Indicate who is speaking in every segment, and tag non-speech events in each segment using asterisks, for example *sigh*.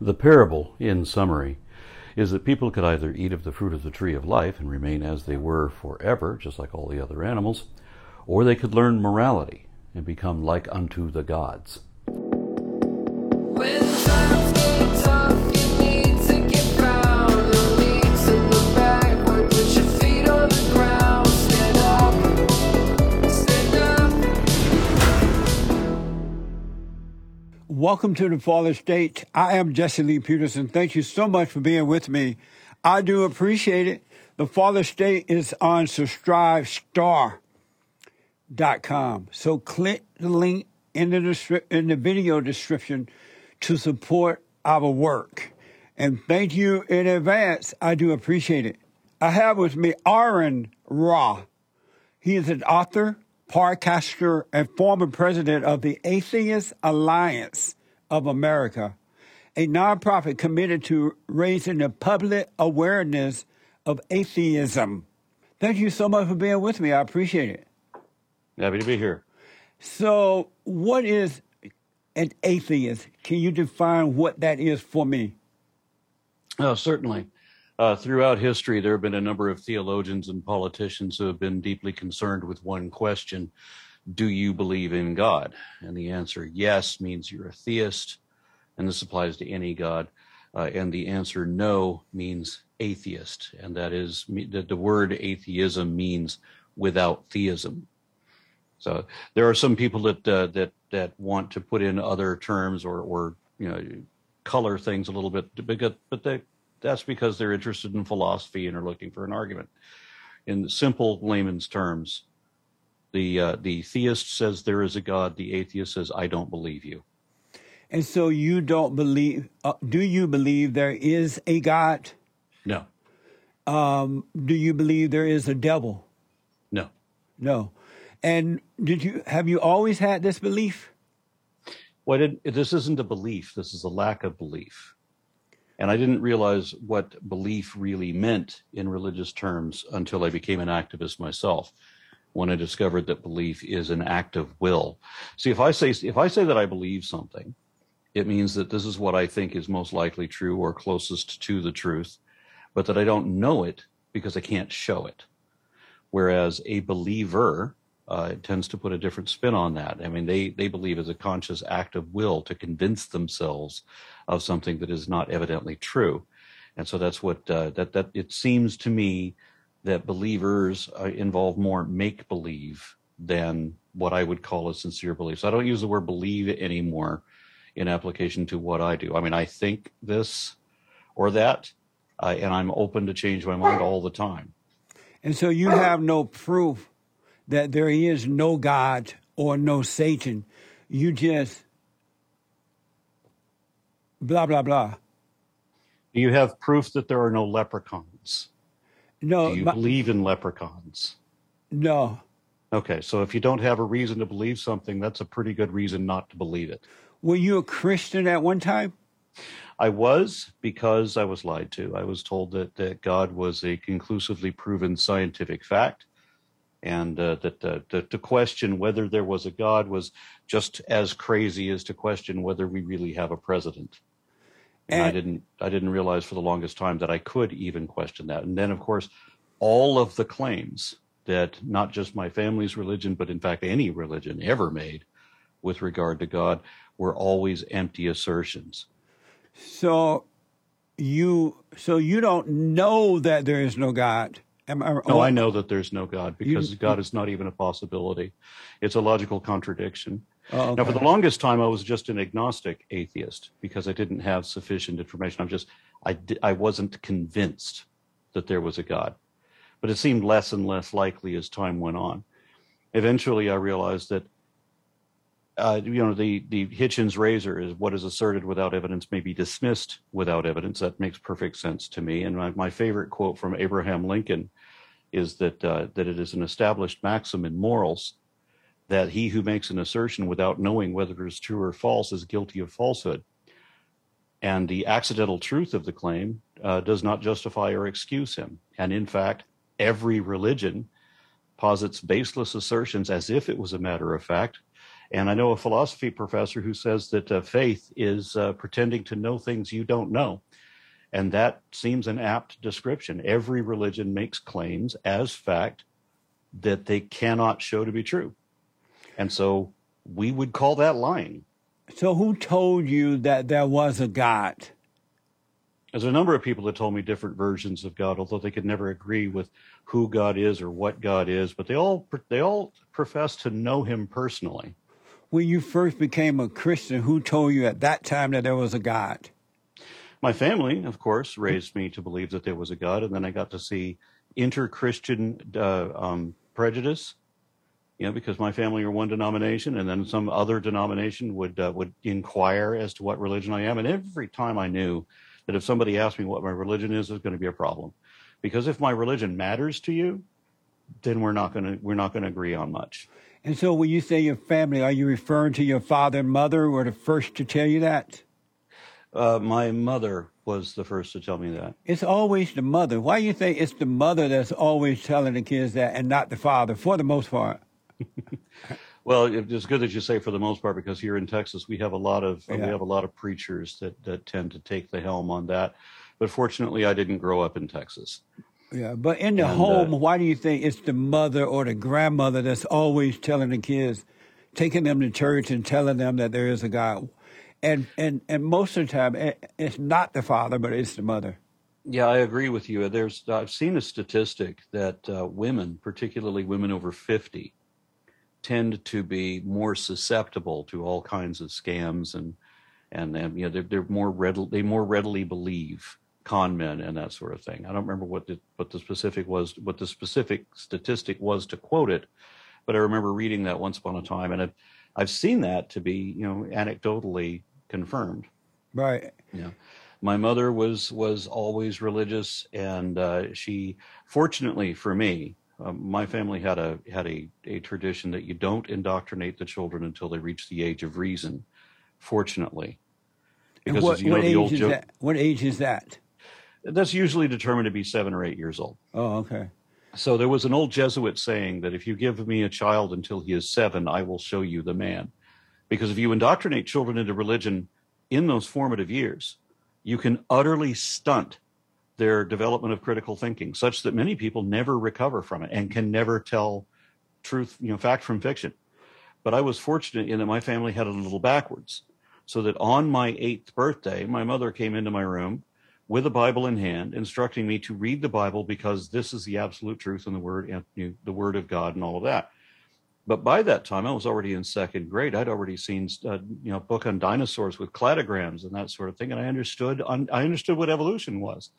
Speaker 1: The parable, in summary, is that people could either eat of the fruit of the tree of life and remain as they were forever, just like all the other animals, or they could learn morality and become like unto the gods.
Speaker 2: Welcome to the Fallen State. I am Jesse Lee Peterson. Thank you so much for being with me. I do appreciate it. The Fallen State is on subscribestar.com. So click the link in the, destri- in the video description to support our work. And thank you in advance. I do appreciate it. I have with me Aron Ra. He is an author, podcaster, and former president of the Atheist Alliance of America, a nonprofit committed to raising the public awareness of atheism. Thank you so much for being with me. I appreciate it.
Speaker 1: Happy to be here.
Speaker 2: So, what is an atheist? Can you define what that is for me?
Speaker 1: Oh, certainly. Uh, throughout history, there have been a number of theologians and politicians who have been deeply concerned with one question Do you believe in God? And the answer, yes, means you're a theist, and this applies to any God. Uh, and the answer, no, means atheist. And that is that the word atheism means without theism. So there are some people that uh, that that want to put in other terms or or you know color things a little bit, but but they that's because they're interested in philosophy and are looking for an argument. In simple layman's terms, the uh, the theist says there is a God. The atheist says I don't believe you.
Speaker 2: And so you don't believe? Uh, do you believe there is a God?
Speaker 1: No.
Speaker 2: Um, do you believe there is a devil?
Speaker 1: No.
Speaker 2: No. And did you have you always had this belief?
Speaker 1: Well, this isn't a belief. This is a lack of belief. And I didn't realize what belief really meant in religious terms until I became an activist myself. When I discovered that belief is an act of will. See, if I say if I say that I believe something, it means that this is what I think is most likely true or closest to the truth, but that I don't know it because I can't show it. Whereas a believer uh, it tends to put a different spin on that. I mean, they they believe as a conscious act of will to convince themselves of something that is not evidently true, and so that's what uh, that that it seems to me that believers uh, involve more make believe than what I would call a sincere belief. So I don't use the word believe anymore in application to what I do. I mean, I think this or that, uh, and I'm open to change my mind all the time.
Speaker 2: And so you have no proof that there is no God or no Satan. You just blah, blah, blah.
Speaker 1: Do you have proof that there are no leprechauns?
Speaker 2: No.
Speaker 1: Do you my, believe in leprechauns?
Speaker 2: No.
Speaker 1: Okay, so if you don't have a reason to believe something, that's a pretty good reason not to believe it.
Speaker 2: Were you a Christian at one time?
Speaker 1: I was because I was lied to. I was told that, that God was a conclusively proven scientific fact and uh, that uh, to, to, question whether there was a God was just as crazy as to question whether we really have a president. And, and I didn't I didn't realize for the longest time that I could even question that. And then of course all of the claims that not just my family's religion, but in fact any religion ever made with regard to God were always empty assertions.
Speaker 2: So you so you don't know that there is no God.
Speaker 1: Am I, no, I know that there's no God because you, God is not even a possibility. It's a logical contradiction. Oh, okay. Now, for the longest time, I was just an agnostic atheist because I didn't have sufficient information. I'm just, I, I wasn't convinced that there was a God, but it seemed less and less likely as time went on. Eventually, I realized that, uh, you know, the the Hitchens razor is what is asserted without evidence may be dismissed without evidence. That makes perfect sense to me. And my, my favorite quote from Abraham Lincoln is that uh, that it is an established maxim in morals that he who makes an assertion without knowing whether it is true or false is guilty of falsehood. And the accidental truth of the claim uh, does not justify or excuse him. And in fact, every religion posits baseless assertions as if it was a matter of fact, And I know a philosophy professor who says that uh, faith is uh, pretending to know things you don't know. And that seems an apt description. Every religion makes claims as fact that they cannot show to be true. And so we would call that lying.
Speaker 2: So, who told you that there was a God?
Speaker 1: There's a number of people that told me different versions of God, although they could never agree with who God is or what God is. But they all they all profess to know Him personally.
Speaker 2: When you first became a Christian, who told you at that time that there was a God?
Speaker 1: My family, of course, raised me to believe that there was a God, and then I got to see inter-Christian uh, um, prejudice. You know, because my family are one denomination, and then some other denomination would uh, would inquire as to what religion I am, and every time I knew that if somebody asked me what my religion is, it's going to be a problem. Because if my religion matters to you, then we're not going to we're not going to agree on much.
Speaker 2: And so, when you say your family, are you referring to your father and mother who were the first to tell you that?
Speaker 1: Uh, my mother was the first to tell me that.
Speaker 2: It's always the mother. Why do you think it's the mother that's always telling the kids that, and not the father, for the most part? *laughs*
Speaker 1: Well, it's good that you say for the most part because here in Texas we have a lot of yeah. we have a lot of preachers that that tend to take the helm on that. But fortunately, I didn't grow up in Texas.
Speaker 2: Yeah, but in the and, home, uh, why do you think it's the mother or the grandmother that's always telling the kids, taking them to church and telling them that there is a God? And and and most of the time, it's not the father, but it's the mother.
Speaker 1: Yeah, I agree with you. There's I've seen a statistic that uh, women, particularly women over fifty, tend to be more susceptible to all kinds of scams and and, and you know they're, they're more readily they more readily believe con men and that sort of thing. I don't remember what the what the specific was what the specific statistic was to quote it, but I remember reading that once upon a time, and I've I've seen that to be you know anecdotally confirmed.
Speaker 2: Right.
Speaker 1: Yeah. My mother was was always religious, and uh, she, fortunately for me, um, my family had a had a, a tradition that you don't indoctrinate the children until they reach the age of reason. Fortunately,
Speaker 2: because what, you know the old joke. That? What age is that?
Speaker 1: That's usually determined to be seven or eight years old.
Speaker 2: Oh, okay.
Speaker 1: So there was an old Jesuit saying that if you give me a child until he is seven, I will show you the man. Because if you indoctrinate children into religion in those formative years, you can utterly stunt their development of critical thinking, such that many people never recover from it and can never tell truth, you know, fact from fiction. But I was fortunate in that my family had a little backwards, so that on my eighth birthday, my mother came into my room with a Bible in hand, instructing me to read the Bible because this is the absolute truth and the word, and, you know, the word of God, and all of that. But by that time, I was already in second grade. I'd already seen, uh, you know, a book on dinosaurs with cladograms and that sort of thing, and I understood. I understood what evolution was.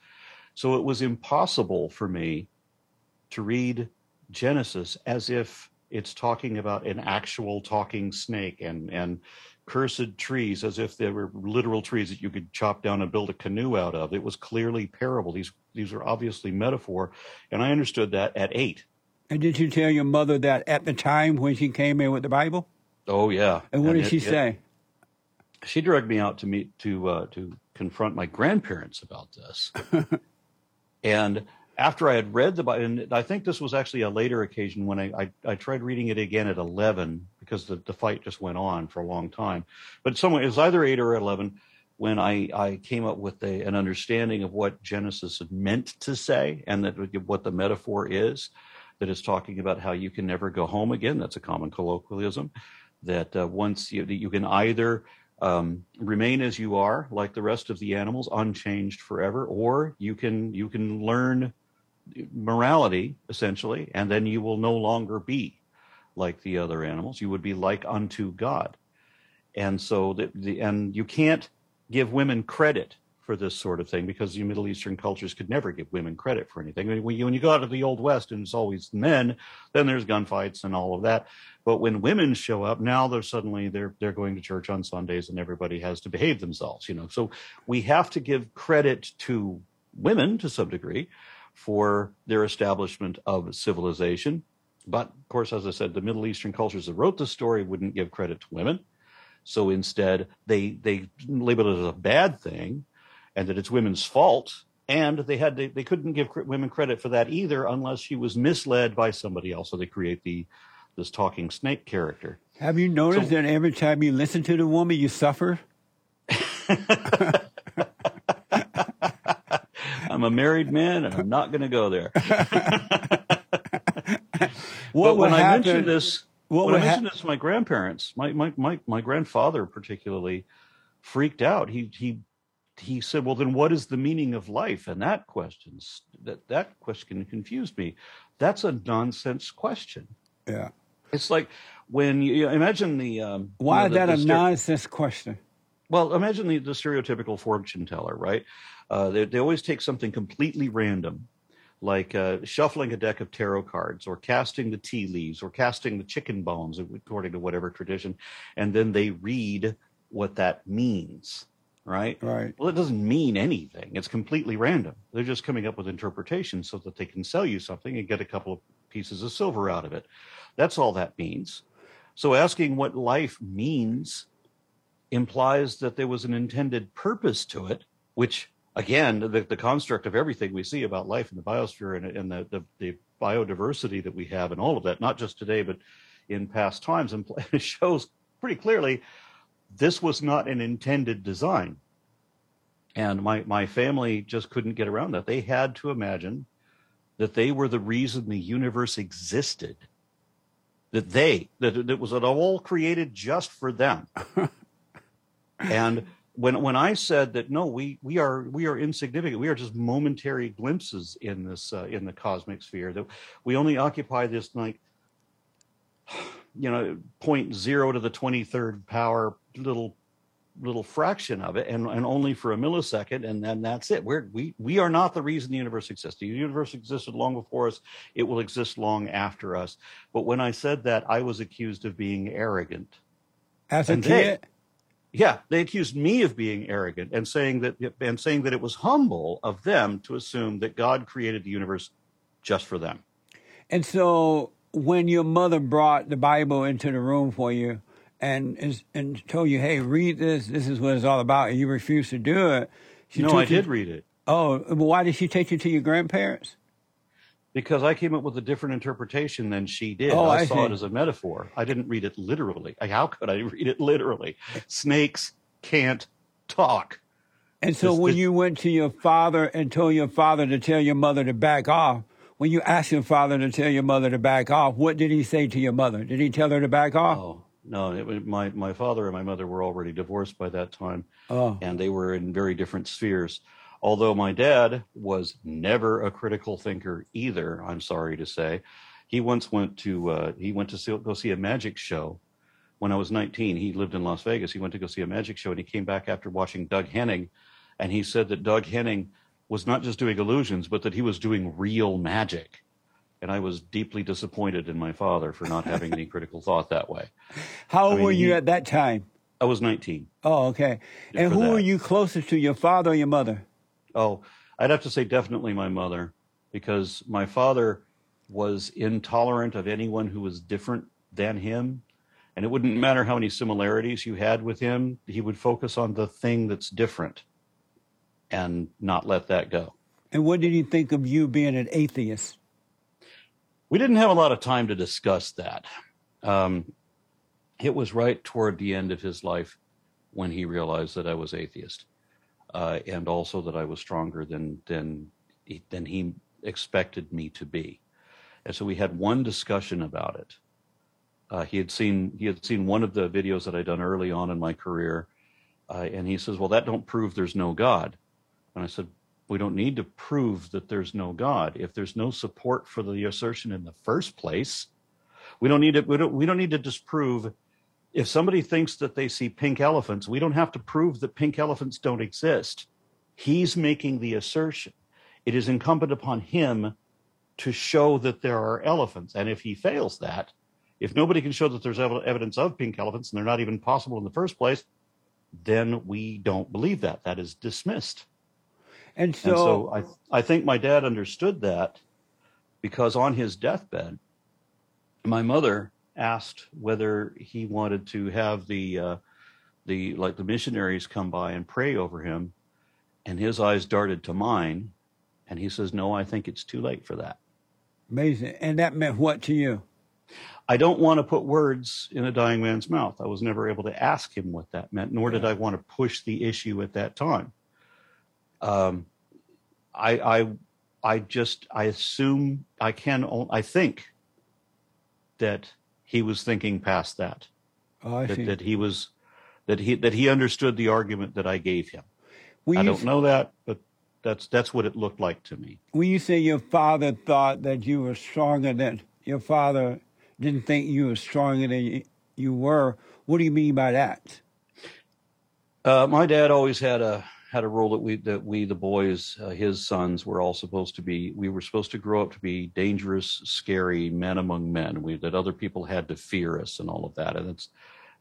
Speaker 1: So it was impossible for me to read Genesis as if it's talking about an actual talking snake and, and cursed trees as if they were literal trees that you could chop down and build a canoe out of. It was clearly parable. These these are obviously metaphor, and I understood that at eight.
Speaker 2: And did you tell your mother that at the time when she came in with the Bible?
Speaker 1: Oh yeah.
Speaker 2: And what and did it, she say?
Speaker 1: It, she dragged me out to meet to uh, to confront my grandparents about this. *laughs* And after I had read the Bible, and I think this was actually a later occasion when I, I, I tried reading it again at 11 because the, the fight just went on for a long time. But somewhere, it was either 8 or 11 when I, I came up with a, an understanding of what Genesis meant to say and that what the metaphor is, that is talking about how you can never go home again. That's a common colloquialism. That uh, once you, that you can either um, remain as you are, like the rest of the animals, unchanged forever, or you can you can learn morality essentially, and then you will no longer be like the other animals. You would be like unto God, and so the, the and you can't give women credit for this sort of thing because the Middle Eastern cultures could never give women credit for anything. When, you, when you go out of the Old West and it's always men, then there's gunfights and all of that. But when women show up, now they're suddenly they're they're going to church on Sundays and everybody has to behave themselves, you know. So we have to give credit to women to some degree for their establishment of civilization. But of course, as I said, the Middle Eastern cultures that wrote the story wouldn't give credit to women. So instead, they they label it as a bad thing and that it's women's fault. And they had they, they couldn't give women credit for that either unless she was misled by somebody else. So they create the this talking snake character.
Speaker 2: Have you noticed
Speaker 1: So-
Speaker 2: that every time you listen to the woman, you suffer? *laughs*
Speaker 1: I'm a married man, and I'm not going to go there. *laughs*
Speaker 2: What
Speaker 1: when I
Speaker 2: happen?
Speaker 1: mentioned this,
Speaker 2: what
Speaker 1: when I mentioned this to my grandparents, my, my my my grandfather particularly freaked out. He he he said, "Well, then what is the meaning of life?" And that question that that question confused me. That's a nonsense question.
Speaker 2: yeah.
Speaker 1: It's like when you, you imagine the um,
Speaker 2: Why
Speaker 1: you
Speaker 2: is
Speaker 1: know, the-
Speaker 2: that a
Speaker 1: the stere-
Speaker 2: nonsense question?
Speaker 1: well, imagine the, the stereotypical fortune teller, right? Uh, they, they always take something completely random, like uh, shuffling a deck of tarot cards, or casting the tea leaves, or casting the chicken bones, according to whatever tradition, and then they read what that means, right?
Speaker 2: Right.
Speaker 1: Well, it doesn't mean anything. It's completely random. They're just coming up with interpretations so that they can sell you something and get a couple of pieces of silver out of it. That's all that means. So asking what life means implies that there was an intended purpose to it, which again, the, the construct of everything we see about life in the biosphere and, and the, the, the biodiversity that we have and all of that, not just today, but in past times, and *laughs* shows pretty clearly this was not an intended design. And my, my family just couldn't get around that. They had to imagine that they were the reason the universe existed. That they, that it was all created just for them. *laughs* and when when I said that no, we we are we are insignificant. We are just momentary glimpses in this uh, in the cosmic sphere. That we only occupy this like you know point zero to the twenty third power little little fraction of it and, and only for a millisecond and then that's it. We're we we are not the reason the universe exists. The universe existed long before us. It will exist long after us. But when i said that i was accused of being arrogant.
Speaker 2: As a kid,
Speaker 1: yeah they accused me of being arrogant and saying that and saying that it was humble of them to assume that god created the universe just for them.
Speaker 2: And so when your mother brought the Bible into the room for you and and, and told you, "Hey, read this. This is what it's all about," and you refused to do it, she
Speaker 1: no i
Speaker 2: you-
Speaker 1: did read it
Speaker 2: Oh, but why did she take you to your grandparents?
Speaker 1: because I came up with a different interpretation than she did.
Speaker 2: Oh,
Speaker 1: I,
Speaker 2: I
Speaker 1: saw
Speaker 2: see.
Speaker 1: it as a metaphor. I didn't read it literally. How could I *laughs* read it literally? Snakes can't talk.
Speaker 2: And so when you went to your father and told your father to tell your mother to back off, when you asked your father to tell your mother to back off, what did he say to your mother? Did he tell her to back off?
Speaker 1: Oh no! It, was- my my father and my mother were already divorced by that time,
Speaker 2: Oh,
Speaker 1: and they were in very different spheres. Although my dad was never a critical thinker either, I'm sorry to say. He once went to uh, he went to see, go see a magic show when I was 19. He lived in Las Vegas. He went to go see a magic show, and he came back after watching Doug Henning, and he said that Doug Henning was not just doing illusions, but that he was doing real magic. And I was deeply disappointed in my father for not having any *laughs* critical thought that way.
Speaker 2: how old
Speaker 1: mean,
Speaker 2: were you
Speaker 1: he-
Speaker 2: at that time?
Speaker 1: I was 19.
Speaker 2: Oh, okay. And who were you closest to, your father or your mother?
Speaker 1: Oh, I'd have to say definitely my mother, because my father was intolerant of anyone who was different than him. And it wouldn't matter how many similarities you had with him, he would focus on the thing that's different and not let that go.
Speaker 2: And what did he think of you being an atheist?
Speaker 1: We didn't have a lot of time to discuss that. Um, it was right toward the end of his life when he realized that I was atheist, uh, and also that I was stronger than than he- than he expected me to be. And so we had one discussion about it. Uh, he had seen he had seen one of the videos that I'd done early on in my career, uh, and he says, "Well, that don't prove there's no God." And I said, "We don't need to prove that there's no God. If there's no support for the assertion in the first place, we don't need to. We don't. We don't need to disprove." If somebody thinks that they see pink elephants, we don't have to prove that pink elephants don't exist. He's making the assertion. It is incumbent upon him to show that there are elephants. And if he fails that, if nobody can show that there's ev- evidence of pink elephants and they're not even possible in the first place, then we don't believe that. That is dismissed.
Speaker 2: And so,
Speaker 1: and so I, I think my dad understood that because on his deathbed, my mother asked whether he wanted to have the uh, the like the missionaries come by and pray over him, and his eyes darted to mine, and he says, "No, I think it's too late for that."
Speaker 2: amazing. And that meant what to you?
Speaker 1: I don't want to put words in a dying man's mouth. I was never able to ask him what that meant, nor did I want to push the issue at that time. Um, I, I, I just, I assume I can, I think that he was thinking past that.
Speaker 2: Oh, I
Speaker 1: that,
Speaker 2: see.
Speaker 1: that he was, that he, that he understood the argument that I gave him.
Speaker 2: When
Speaker 1: I don't know that, but that's, that's what it looked like to me.
Speaker 2: when you say your father thought that you were stronger than your father didn't think you were stronger than you, you were, what do you mean by that?
Speaker 1: Uh, my dad always had a had a rule that we that we the boys, uh, his sons, were all supposed to be. We were supposed to grow up to be dangerous, scary men among men. We that other people had to fear us and all of that. And that's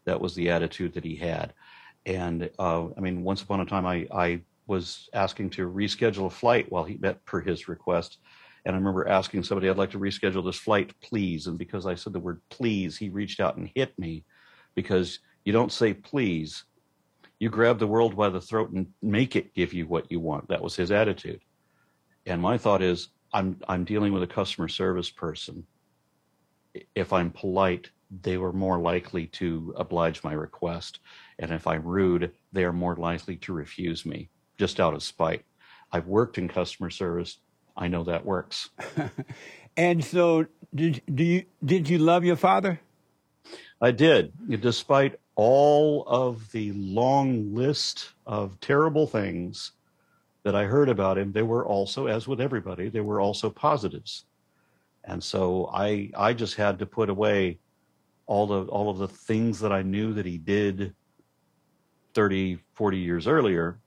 Speaker 1: that was the attitude that he had. And uh, I mean, once upon a time, I I was asking to reschedule a flight while he met per his request. And I remember asking somebody, I'd like to reschedule this flight, please. And because I said the word please, he reached out and hit me because you don't say please you grab the world by the throat and make it give you what you want. That was his attitude. And my thought is, I'm I'm dealing with a customer service person. If I'm polite, they were more likely to oblige my request, and if I'm rude, they are more likely to refuse me, just out of spite. I've worked in customer service. I know that works. *laughs*
Speaker 2: And so, did do you did you love your father?
Speaker 1: I did, despite all of the long list of terrible things that I heard about him. There were also, as with everybody, there were also positives, and so I I just had to put away all the all of the things that I knew that he did 30, 40 years earlier,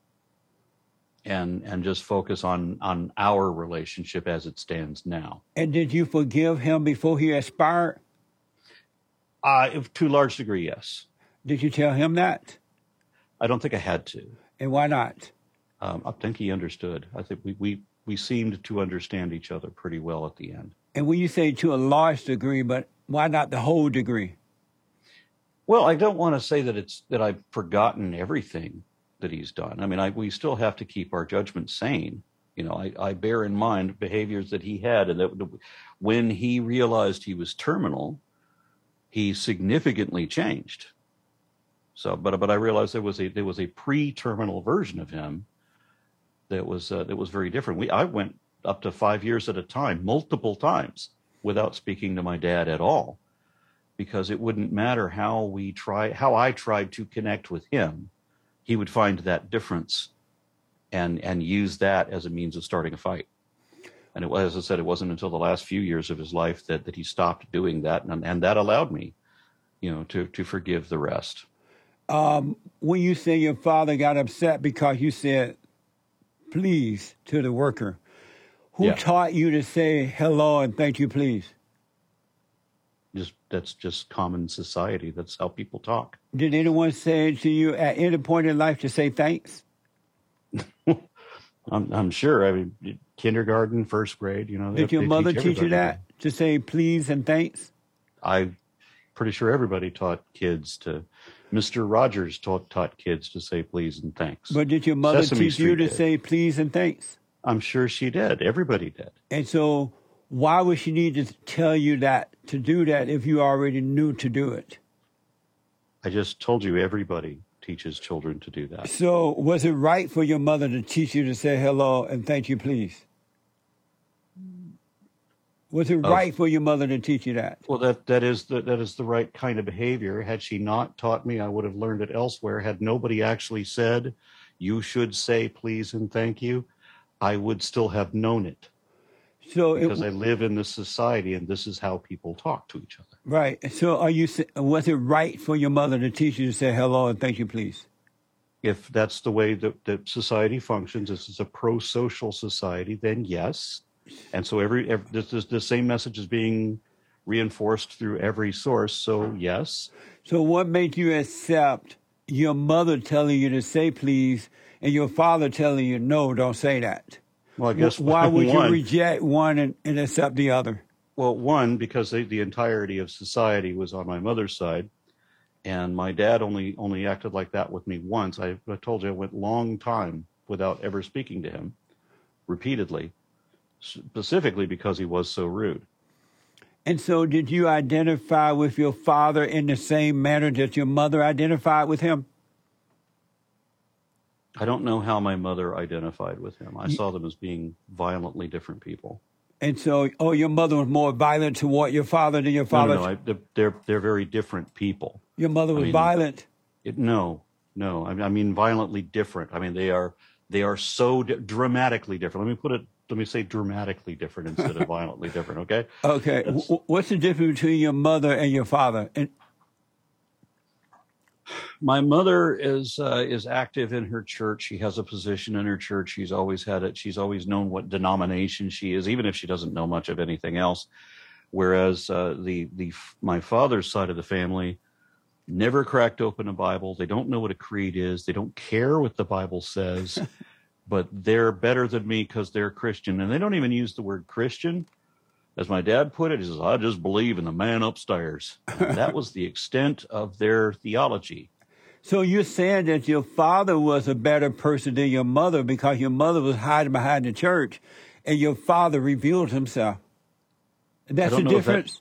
Speaker 1: and and just focus on on our relationship as it stands now.
Speaker 2: And did you forgive him before he expired?
Speaker 1: Uh, to a large degree, yes.
Speaker 2: Did you tell him that?
Speaker 1: I don't think I had to.
Speaker 2: And why not?
Speaker 1: Um, I think he understood. I think we, we, we seemed to understand each other pretty well at the end.
Speaker 2: And when you say to a large degree, but why not the whole degree?
Speaker 1: Well, I don't want to say that it's that I've forgotten everything that he's done. I mean, I, we still have to keep our judgment sane. You know, I, I bear in mind behaviors that he had, and that when he realized he was terminal, he significantly changed. So, but but I realized there was a there was a pre-terminal version of him that was uh, that was very different. We I went up to five years at a time, multiple times, without speaking to my dad at all, because it wouldn't matter how we try how I tried to connect with him, he would find that difference, and and use that as a means of starting a fight. And it was, as I said, it wasn't until the last few years of his life that that he stopped doing that, and and that allowed me, you know, to to forgive the rest.
Speaker 2: Um, when you say your father got upset because you said please to the worker, who
Speaker 1: Yeah.
Speaker 2: taught you to say hello and thank you, please?
Speaker 1: Just that's just common society. That's how people talk.
Speaker 2: Did anyone say to you at any point in life to say thanks? *laughs*
Speaker 1: I'm I'm sure. I mean, kindergarten, first grade. You know, they-
Speaker 2: Did your
Speaker 1: they
Speaker 2: mother teach you that to say please and thanks?
Speaker 1: I'm pretty sure everybody taught kids to. Mr. Rogers taught taught kids to say please and thanks.
Speaker 2: But did your mother
Speaker 1: Sesame
Speaker 2: teach you to
Speaker 1: did.
Speaker 2: say please and thanks?
Speaker 1: I'm sure she did. Everybody did.
Speaker 2: And so, why would she need to tell you that to do that if you already knew to do it?
Speaker 1: I just told you everybody teaches children to do that.
Speaker 2: So, was it right for your mother to teach you to say hello and thank you, please? Was it
Speaker 1: Of-
Speaker 2: right for your mother to teach you that?
Speaker 1: Well, that that is the that is the right kind of behavior. Had she not taught me, I would have learned it elsewhere. Had nobody actually said, "You should say please and thank you," I would still have known it
Speaker 2: So, it,
Speaker 1: because I live in this society and this is how people talk to each other.
Speaker 2: right. So, are you? Was it right for your mother to teach you to say hello and thank you, please?
Speaker 1: If that's the way that, that society functions, this is a pro-social society, then yes. And so every, every this is the same message is being reinforced through every source. So yes,
Speaker 2: So, what made you accept your mother telling you to say please and your father telling you no, don't say that?
Speaker 1: well, I guess *laughs*
Speaker 2: Why would you reject one and, and accept the other?
Speaker 1: Well, one because the, the entirety of society was on my mother's side, and my dad only only acted like that with me once. I, I told you I went long time without ever speaking to him, repeatedly, specifically because he was so rude.
Speaker 2: And so, did you identify with your father in the same manner that your mother identified with him?
Speaker 1: I don't know how my mother identified with him. I saw them as being violently different people.
Speaker 2: And so, oh, your mother was more violent toward your father than your father.
Speaker 1: no, no. I, they're they're very different people.
Speaker 2: your mother was
Speaker 1: mean-
Speaker 2: violent.
Speaker 1: It, no, no. I, I mean violently different. I mean they are they are so dramatically different. Let me put it. Let me say dramatically different instead of *laughs* violently different. Okay.
Speaker 2: Okay,
Speaker 1: That's-
Speaker 2: what's the difference between your mother and your father? And
Speaker 1: My mother is uh, is active in her church. She has a position in her church. She's always had it. She's always known what denomination she is, even if she doesn't know much of anything else. Whereas uh, the the my father's side of the family never cracked open a Bible. They don't know what a creed is. They don't care what the Bible says. *laughs* but they're better than me because they're Christian, and they don't even use the word Christian. As my dad put it, he says, "I just believe in the man upstairs." And *laughs* that was the extent of their theology.
Speaker 2: so you're saying that your father was a better person than your mother because your mother was hiding behind the church, and your father revealed himself. That's the
Speaker 1: that-
Speaker 2: difference.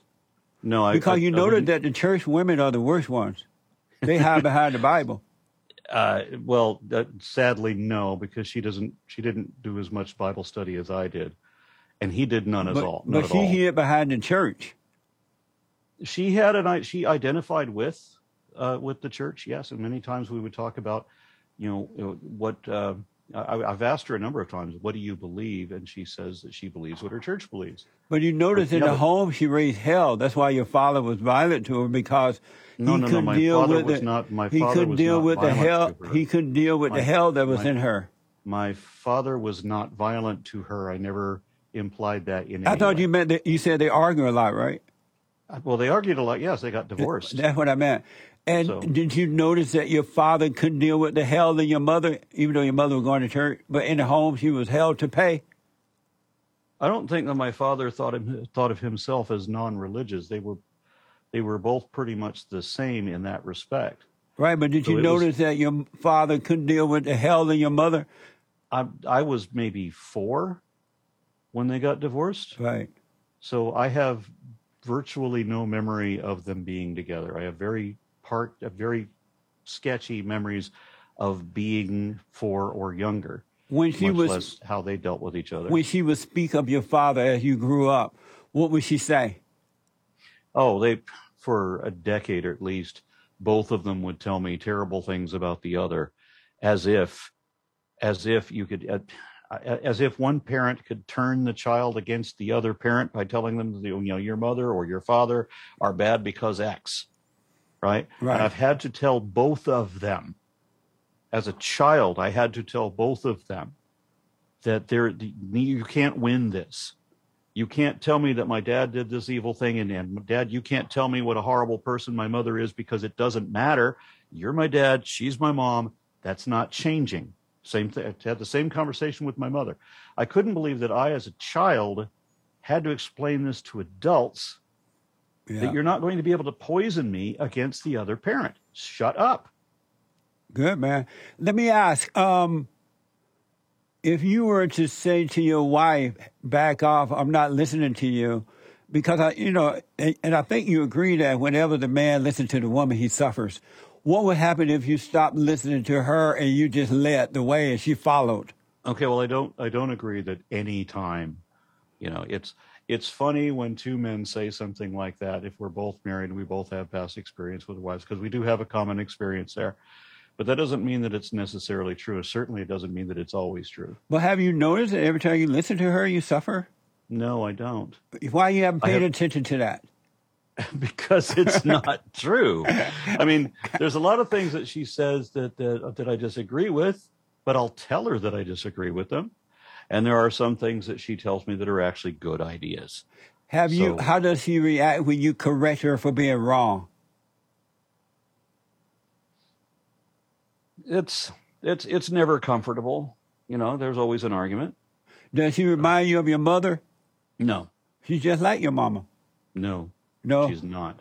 Speaker 1: No, I
Speaker 2: Because
Speaker 1: I-
Speaker 2: you
Speaker 1: I
Speaker 2: noted
Speaker 1: wouldn't-
Speaker 2: that the church women are the worst ones. They hide behind the Bible.
Speaker 1: Uh, well, uh, sadly, no, because she doesn't. She didn't do as much Bible study as I did, and he did none at
Speaker 2: But,
Speaker 1: all.
Speaker 2: but she
Speaker 1: all.
Speaker 2: hid behind the church.
Speaker 1: she had an i- she identified with uh, with the church. Yes, and many times we would talk about, you know, you know, what uh, I, I've asked her a number of times, "What do you believe?" And she says that she believes what her church believes.
Speaker 2: But you notice
Speaker 1: But
Speaker 2: in
Speaker 1: yeah,
Speaker 2: the
Speaker 1: but-
Speaker 2: home she raised hell. That's why your father was violent to her because
Speaker 1: No,
Speaker 2: he
Speaker 1: no, no.
Speaker 2: couldn't
Speaker 1: My
Speaker 2: deal
Speaker 1: father
Speaker 2: with
Speaker 1: was
Speaker 2: the,
Speaker 1: not. My
Speaker 2: he couldn't
Speaker 1: was
Speaker 2: deal with the hell. He couldn't deal with the hell that was
Speaker 1: my-
Speaker 2: in her.
Speaker 1: My father was not violent to her. I never implied that in.
Speaker 2: I thought
Speaker 1: way.
Speaker 2: you meant that you said they argue a lot, right?
Speaker 1: Well, they argued a lot. Yes, they got divorced.
Speaker 2: That's what I meant. And
Speaker 1: So-
Speaker 2: did you notice that your father couldn't deal with the hell than your mother, even though your mother was going to church, but in the home she was held to pay?
Speaker 1: I don't think that my father thought him, thought of himself as non-religious. They were they were both pretty much the same in that respect.
Speaker 2: Right, but did
Speaker 1: So
Speaker 2: you
Speaker 1: it was-
Speaker 2: notice that your father couldn't deal with the hell than your mother?
Speaker 1: I I was maybe four when they got divorced,
Speaker 2: Right.
Speaker 1: so I have virtually no memory of them being together. I have very part of very sketchy memories of being four or younger,
Speaker 2: When she
Speaker 1: much
Speaker 2: was
Speaker 1: less how they dealt with each other.
Speaker 2: when she would speak of your father as you grew up, what would she say?
Speaker 1: Oh, they for a decade or at least, both of them would tell me terrible things about the other, as if, as if you could, uh, as if one parent could turn the child against the other parent by telling them, that you know, your mother or your father are bad because X, right?
Speaker 2: Right.
Speaker 1: And I've had to tell both of them. As a child, I had to tell both of them that there you can't win this you can't tell me that my dad did this evil thing and, and dad you can't tell me what a horrible person my mother is because it doesn't matter you're my dad she's my mom that's not changing same thing I had the same conversation with my mother i couldn't believe that i as a child had to explain this to adults
Speaker 2: Yeah.
Speaker 1: that you're not going to be able to poison me against the other parent shut up
Speaker 2: Good man. Let me ask, um, if you were to say to your wife, back off, I'm not listening to you, because I, you know, and, and I think you agree that whenever the man listens to the woman, he suffers. What would happen if you stopped listening to her and you just led the way and she followed?
Speaker 1: Okay, well, I don't, I don't agree that any time, you know, it's, it's funny when two men say something like that. If we're both married and we both have past experience with wives, because we do have a common experience there, but that doesn't mean that it's necessarily true. Certainly, it doesn't mean that it's always true.
Speaker 2: But have you noticed that every time you listen to her, you suffer?
Speaker 1: No, I don't,
Speaker 2: Why you haven't paid
Speaker 1: have-
Speaker 2: attention to that? *laughs*
Speaker 1: because it's *laughs* not true. I mean, there's a lot of things that she says that that, that I disagree with, but I'll tell her that I disagree with them. And there are some things that she tells me that are actually good ideas.
Speaker 2: Have you? How does she react when you correct her for being wrong?
Speaker 1: it's it's it's never comfortable. You know, there's always an argument.
Speaker 2: Does she remind you of your mother?
Speaker 1: No,
Speaker 2: She's just like your mama.
Speaker 1: no,
Speaker 2: No.
Speaker 1: she's not.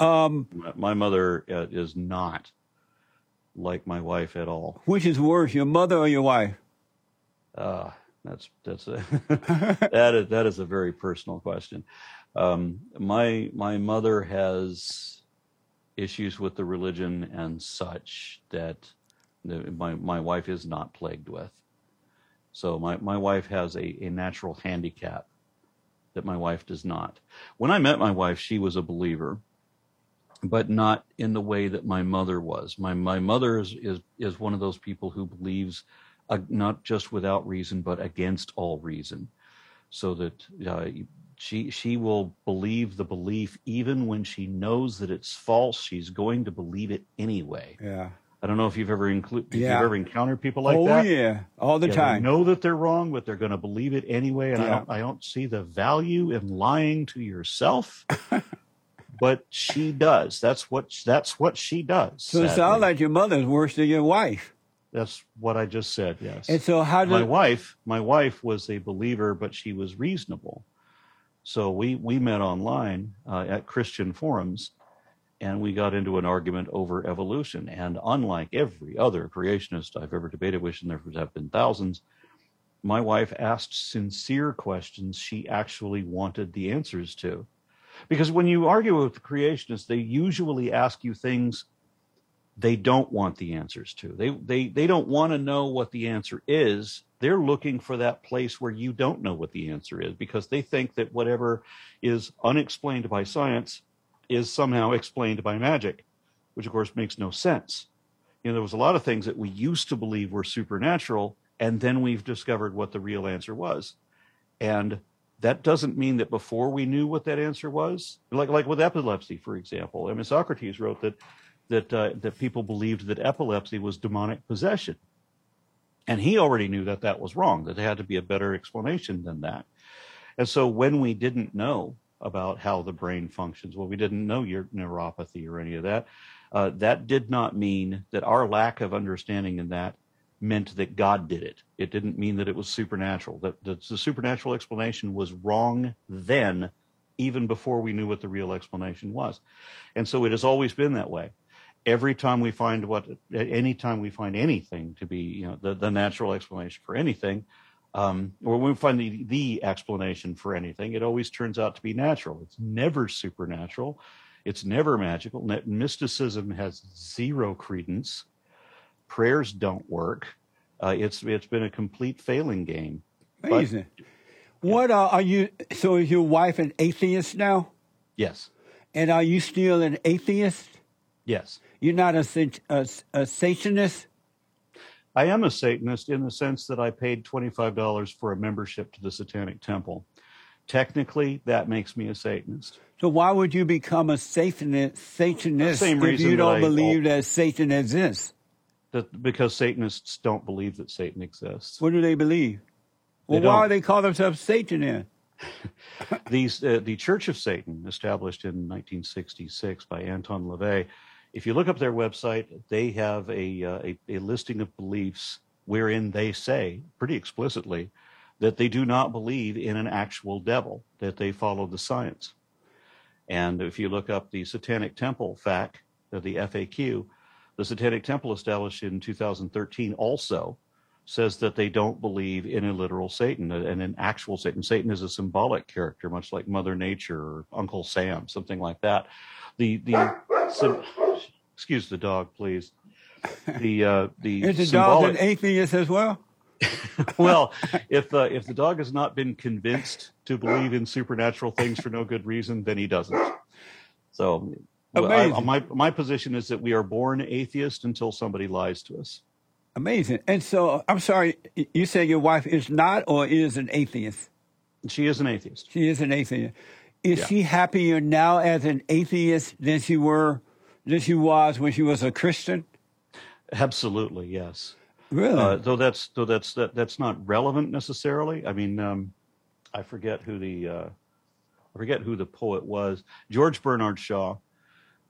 Speaker 2: Um,
Speaker 1: My, my mother uh, is not like my wife at all.
Speaker 2: which is worse, your mother or your wife?
Speaker 1: Uh, That's that's a *laughs* that is that is a very personal question. Um, my my mother has issues with the religion and such that my my wife is not plagued with. So my my wife has a, a natural handicap that my wife does not. When I met my wife, she was a believer, but not in the way that my mother was. My my mother is is, is one of those people who believes uh, not just without reason, but against all reason, so that uh, she she will believe the belief even when she knows that it's false. She's going to believe it anyway.
Speaker 2: Yeah.
Speaker 1: I don't know if you've ever include if
Speaker 2: Yeah.
Speaker 1: you've ever encountered people like
Speaker 2: oh
Speaker 1: that.
Speaker 2: Oh yeah, all the
Speaker 1: Yeah,
Speaker 2: time.
Speaker 1: They know that they're wrong, but they're going to believe it anyway. And I don't I don't see the value in lying to yourself. *laughs* but she does. That's what that's what she does.
Speaker 2: so it sounds like your mother's worse than your wife.
Speaker 1: That's what I just said. Yes.
Speaker 2: And so how did my
Speaker 1: wife my wife was a believer but she was reasonable so we we met online uh, at christian forums and we got into an argument over evolution and unlike every other creationist i've ever debated with and there have been thousands my wife asked sincere questions she actually wanted the answers to because when you argue with the creationists they usually ask you things they don't want the answers to. They they they don't want to know what the answer is. They're looking for that place where you don't know what the answer is because they think that whatever is unexplained by science is somehow explained by magic, which of course makes no sense. You know, there was a lot of things that we used to believe were supernatural, and then we've discovered what the real answer was. And that doesn't mean that before we knew what that answer was, like like with epilepsy, for example. I mean, Socrates wrote that that uh, that people believed that epilepsy was demonic possession, and he already knew that that was wrong. That there had to be a better explanation than that. And so when we didn't know about how the brain functions, well, we didn't know your neuropathy or any of that. Uh, that did not mean that our lack of understanding in that meant that God did it. It didn't mean that it was supernatural. That, that the supernatural explanation was wrong then, even before we knew what the real explanation was. And so it has always been that way. Every time we find what, any time we find anything to be, you know, the, the natural explanation for anything, um, or when we find the, the explanation for anything, it always turns out to be natural. It's never supernatural. It's never magical. Mysticism has zero credence. Prayers don't work. Uh, it's it's been a complete failing game.
Speaker 2: amazing. What uh, are you? So is your wife an atheist now?
Speaker 1: Yes,
Speaker 2: And are you still an atheist?
Speaker 1: yes.
Speaker 2: You're not a, a, a Satanist?
Speaker 1: I am a Satanist in the sense that I paid twenty five dollars for a membership to the Satanic Temple. Technically, that makes me a Satanist.
Speaker 2: So why would you become a Satanist, Satanist if you don't
Speaker 1: I-
Speaker 2: believe that Satan exists?
Speaker 1: That because Satanists don't believe that Satan exists.
Speaker 2: What do they believe? Well,
Speaker 1: They
Speaker 2: why
Speaker 1: don't.
Speaker 2: they call themselves Satanists? *laughs*
Speaker 1: These uh, the Church of Satan, established in 1966 by Anton LaVey. If you look up their website, they have a, uh, a a listing of beliefs wherein they say pretty explicitly that they do not believe in an actual devil, that they follow the science. And if you look up the Satanic Temple FAQ, uh, the FAQ, the Satanic Temple established in 2013 also says that they don't believe in a literal Satan and an actual Satan. Satan is a symbolic character, much like Mother Nature or Uncle Sam, something like that. The the excuse the dog, please. The uh, the
Speaker 2: Is the dog an atheist as well? *laughs*
Speaker 1: well, if uh, if the dog has not been convinced to believe in supernatural things for no good reason, then he doesn't. So, I, my my position is that we are born atheist until somebody lies to us.
Speaker 2: Amazing. And so, I'm sorry, you say your wife is not or is an atheist?
Speaker 1: She is an atheist.
Speaker 2: She is an atheist. Is
Speaker 1: Yeah.
Speaker 2: she happier now as an atheist than she were than she was when she was a Christian?
Speaker 1: Absolutely, yes.
Speaker 2: Really?
Speaker 1: Uh, though that's though that's that, that's not relevant necessarily. I mean, um, I forget who the uh, I forget who the poet was. George Bernard Shaw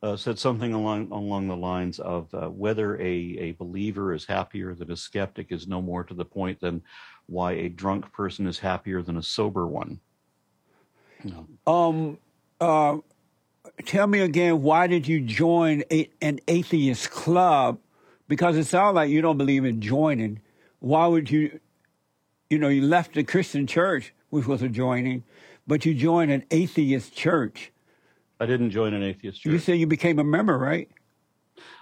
Speaker 1: uh, said something along along the lines of uh, whether a a believer is happier than a skeptic is no more to the point than why a drunk person is happier than a sober one.
Speaker 2: um, uh, tell me again, why did you join a, an atheist club? Because it sounds like you don't believe in joining. Why would you? you know, you left the Christian church, which was adjoining, but you joined an atheist church.
Speaker 1: I didn't join an atheist church.
Speaker 2: You say you became a member, right?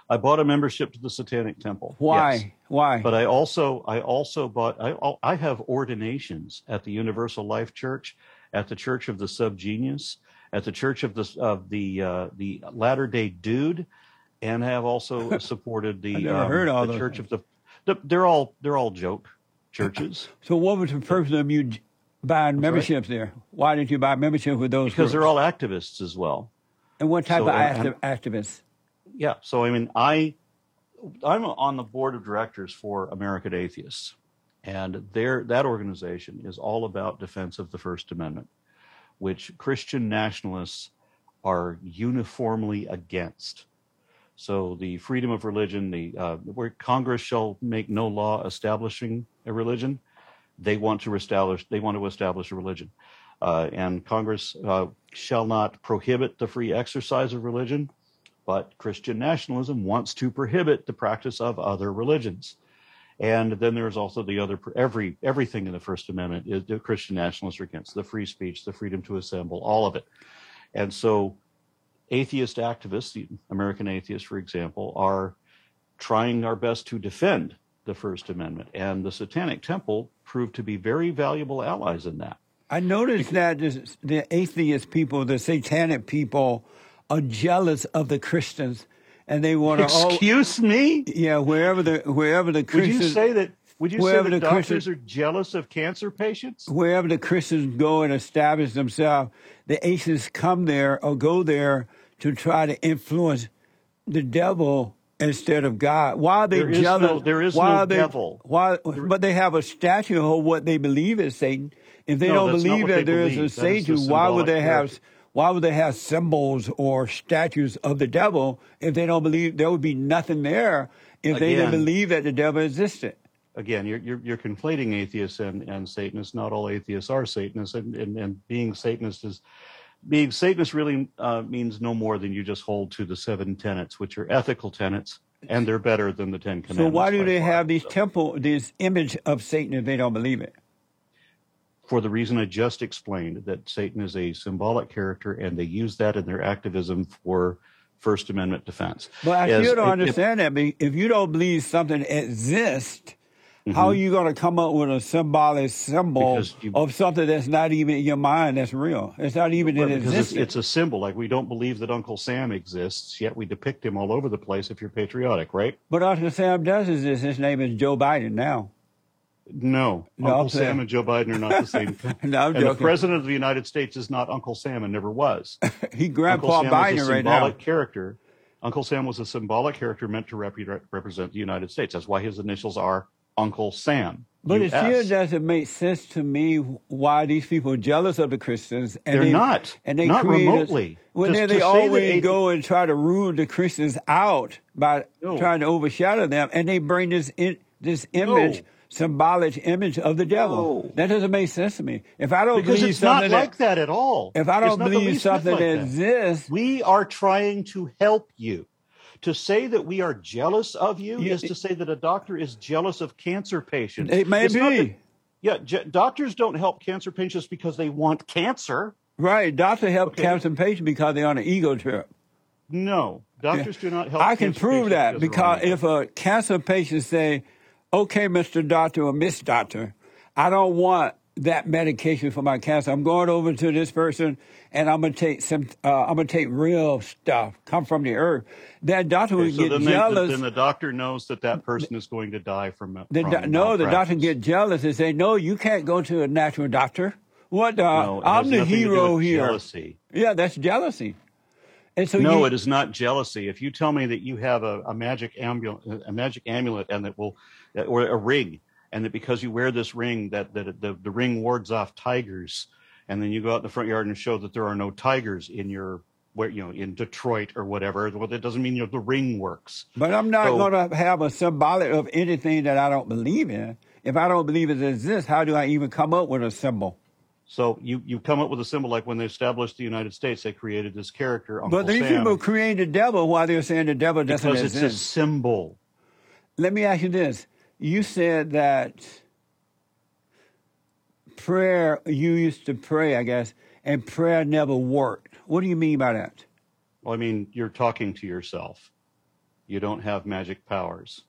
Speaker 1: I bought a membership to the Satanic Temple.
Speaker 2: Why?
Speaker 1: Yes.
Speaker 2: Why?
Speaker 1: But I also I also bought I I have ordinations at the Universal Life Church, at the Church of the Subgenius, at the Church of the of the uh, the Latter Day Dude, and have also *laughs* supported the,
Speaker 2: I never heard all
Speaker 1: the Church of the, the. They're all they're all joke churches *laughs*
Speaker 2: so what was the purpose of you buying memberships there? Why did you buy membership with those?
Speaker 1: because they're all activists as well.
Speaker 2: and what type
Speaker 1: so,
Speaker 2: of acti- activists?
Speaker 1: Yeah. So I mean, I I'm on the board of directors for American Atheists, and their that organization is all about defense of the First Amendment, which Christian nationalists are uniformly against. So the freedom of religion, the uh, where Congress shall make no law establishing a religion, they want to establish they want to establish a religion, uh, and Congress uh, shall not prohibit the free exercise of religion but Christian nationalism wants to prohibit the practice of other religions. And then there's also the other every everything in the First Amendment is the Christian nationalists are against the free speech, the freedom to assemble, all of it. And so, atheist activists, the American atheists, for example, are trying our best to defend the First Amendment, and the Satanic Temple proved to be very valuable allies in that.
Speaker 2: I noticed that the atheist people, the satanic people, are jealous of the Christians, and they want to.
Speaker 1: Excuse me.
Speaker 2: yeah, wherever the wherever the
Speaker 1: Would you say that? Would you say that
Speaker 2: the
Speaker 1: doctors
Speaker 2: Christians-
Speaker 1: are jealous of cancer patients?
Speaker 2: wherever the Christians go and establish themselves, the atheists come there or go there to try to influence the devil instead of God. Why are they
Speaker 1: There is
Speaker 2: jealous?
Speaker 1: no- there is
Speaker 2: why
Speaker 1: no
Speaker 2: are they,
Speaker 1: devil.
Speaker 2: Why? But they have a statue of what they believe is Satan. If they
Speaker 1: No,
Speaker 2: don't believe that there is
Speaker 1: believe.
Speaker 2: a
Speaker 1: That is
Speaker 2: Satan, why would they have?
Speaker 1: character.
Speaker 2: Why would they have symbols or statues of the devil if they don't believe there would be nothing there if they didn't believe that the devil existed?
Speaker 1: Again, you're, you're, you're conflating atheists and, and Satanists. Not all atheists are Satanists, and, and, and being Satanist is being Satanist really uh, means no more than you just hold to the seven tenets, which are ethical tenets, and they're better than the Ten Commandments.
Speaker 2: So why do they
Speaker 1: far.
Speaker 2: have these
Speaker 1: So,
Speaker 2: temple, this image of Satan if they don't believe it?
Speaker 1: for the reason I just explained, that Satan is a symbolic character, and they use that in their activism for First Amendment defense.
Speaker 2: But I
Speaker 1: As-
Speaker 2: still don't
Speaker 1: if-
Speaker 2: understand that. If you don't believe something exists, how are you going to come up with a symbolic symbol
Speaker 1: Mm-hmm. You-
Speaker 2: of something that's not even in your mind that's real? It's not even in
Speaker 1: because it's,
Speaker 2: existence.
Speaker 1: it's a symbol. Like we don't believe that Uncle Sam exists, yet we depict him all over the place if you're patriotic, right?
Speaker 2: But Uncle Sam does exist. His name is Joe Biden now.
Speaker 1: No,
Speaker 2: No,
Speaker 1: Uncle Sam and Joe Biden are not the same. *laughs*
Speaker 2: No, I'm
Speaker 1: and the president of the United States is not Uncle Sam and never was. *laughs*
Speaker 2: he
Speaker 1: Uncle Sam
Speaker 2: Biden
Speaker 1: was a
Speaker 2: right
Speaker 1: symbolic
Speaker 2: now.
Speaker 1: character. Uncle Sam was a symbolic character meant to rep- represent the United States. That's why his initials are Uncle Sam.
Speaker 2: But it still doesn't make sense to me why these people are jealous of the Christians. And
Speaker 1: They're
Speaker 2: they,
Speaker 1: not.
Speaker 2: And they
Speaker 1: Not
Speaker 2: create a-
Speaker 1: remotely.
Speaker 2: well,
Speaker 1: Just
Speaker 2: then they always
Speaker 1: athe-
Speaker 2: go and try to rule the Christians out by
Speaker 1: No.
Speaker 2: trying to overshadow them, and they bring this in, this image,
Speaker 1: No.
Speaker 2: symbolic image of the devil.
Speaker 1: No.
Speaker 2: That doesn't make sense to me. If I don't
Speaker 1: because
Speaker 2: believe
Speaker 1: it's not
Speaker 2: something
Speaker 1: like that at all.
Speaker 2: if I don't believe something
Speaker 1: like
Speaker 2: that
Speaker 1: that.
Speaker 2: exists,
Speaker 1: We are trying to help you. To say that we are jealous of you
Speaker 2: You-
Speaker 1: is to say that a doctor is jealous of cancer patients.
Speaker 2: it may
Speaker 1: It's
Speaker 2: be.
Speaker 1: that- yeah, j- doctors don't help cancer patients because they want cancer.
Speaker 2: Right, doctor help
Speaker 1: Okay.
Speaker 2: cancer patients because they're on an ego trip.
Speaker 1: No, doctors do not help.
Speaker 2: I can prove that because if a cancer patient say, "Okay, Mister Doctor or Miss Doctor, I don't want that medication for my cancer. I'm going over to this person and I'm gonna take some. Uh, I'm gonna take real stuff, come from the earth." That doctor
Speaker 1: Okay,
Speaker 2: would
Speaker 1: so
Speaker 2: get
Speaker 1: then, they-
Speaker 2: jealous.
Speaker 1: then the doctor knows that that person is going to die from.
Speaker 2: The
Speaker 1: from
Speaker 2: no, the doctor
Speaker 1: malpractice.
Speaker 2: get jealous and say, "No, you can't go to a natural doctor. What? Uh,
Speaker 1: No, it
Speaker 2: I'm
Speaker 1: has
Speaker 2: the
Speaker 1: nothing to do
Speaker 2: hero
Speaker 1: with
Speaker 2: here.
Speaker 1: Jealousy.
Speaker 2: Yeah, that's jealousy. And so
Speaker 1: no,
Speaker 2: you,
Speaker 1: it is not jealousy. If you tell me that you have a, a magic amulet, a magic amulet, and that will, or a ring, and that because you wear this ring, that that the, the ring wards off tigers, and then you go out in the front yard and show that there are no tigers in your where you know in Detroit or whatever. Well, that doesn't mean you know, the ring works.
Speaker 2: But I'm not
Speaker 1: So-
Speaker 2: going to have a symbolic of anything that I don't believe in. If I don't believe it exists, how do I even come up with a symbol?
Speaker 1: So you you come up with a symbol like when they established the United States, they created this character Uncle
Speaker 2: but these
Speaker 1: Sam
Speaker 2: people created the devil while they're saying the devil doesn't exist.
Speaker 1: because it's a symbol.
Speaker 2: Let me ask you this. You said that prayer, you used to pray, I guess, and prayer never worked. What do you mean by that?
Speaker 1: Well, I mean, you're talking to yourself. You don't have magic powers.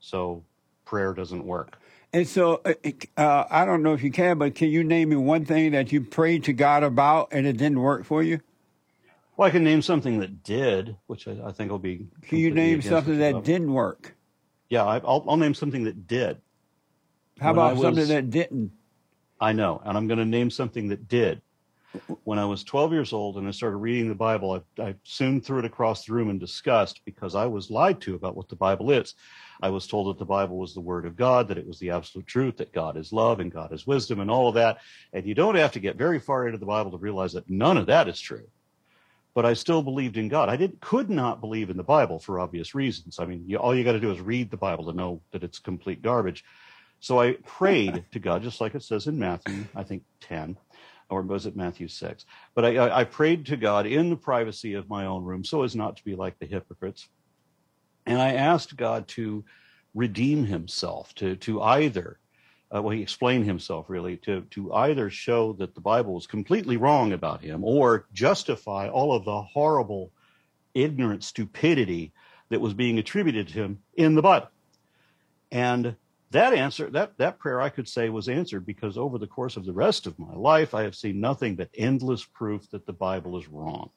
Speaker 1: So prayer doesn't work.
Speaker 2: And so, uh, uh, I don't know if you can, but can you name me one thing that you prayed to God about and it didn't work for you?
Speaker 1: Well, I can name something that did, which I, I think will be.
Speaker 2: Can you name something that didn't work?
Speaker 1: Yeah, I, I'll, I'll name something that did.
Speaker 2: How
Speaker 1: When I
Speaker 2: about something that didn't?
Speaker 1: I know, and I'm going to name something that did. When I was 12 years old and I started reading the Bible, I, I soon threw it across the room in disgust because I was lied to about what the Bible is. I was told that the Bible was the Word of God, that it was the absolute truth, that God is love and God is wisdom and all of that. And you don't have to get very far into the Bible to realize that none of that is true. But I still believed in God. I did could not believe in the Bible for obvious reasons. I mean, you, all you got to do is read the Bible to know that it's complete garbage. So I prayed to God, just like it says in Matthew, I think 10, or was it Matthew 6? But I, I, prayed to God in the privacy of my own room so as not to be like the hypocrites. And I asked God to redeem himself, to, to either, uh, well, he explained himself really, to, to either show that the Bible was completely wrong about him or justify all of the horrible, ignorant stupidity that was being attributed to him in the Bible. And that answer, that, that prayer I could say was answered because over the course of the rest of my life, I have seen nothing but endless proof that the Bible is wrong.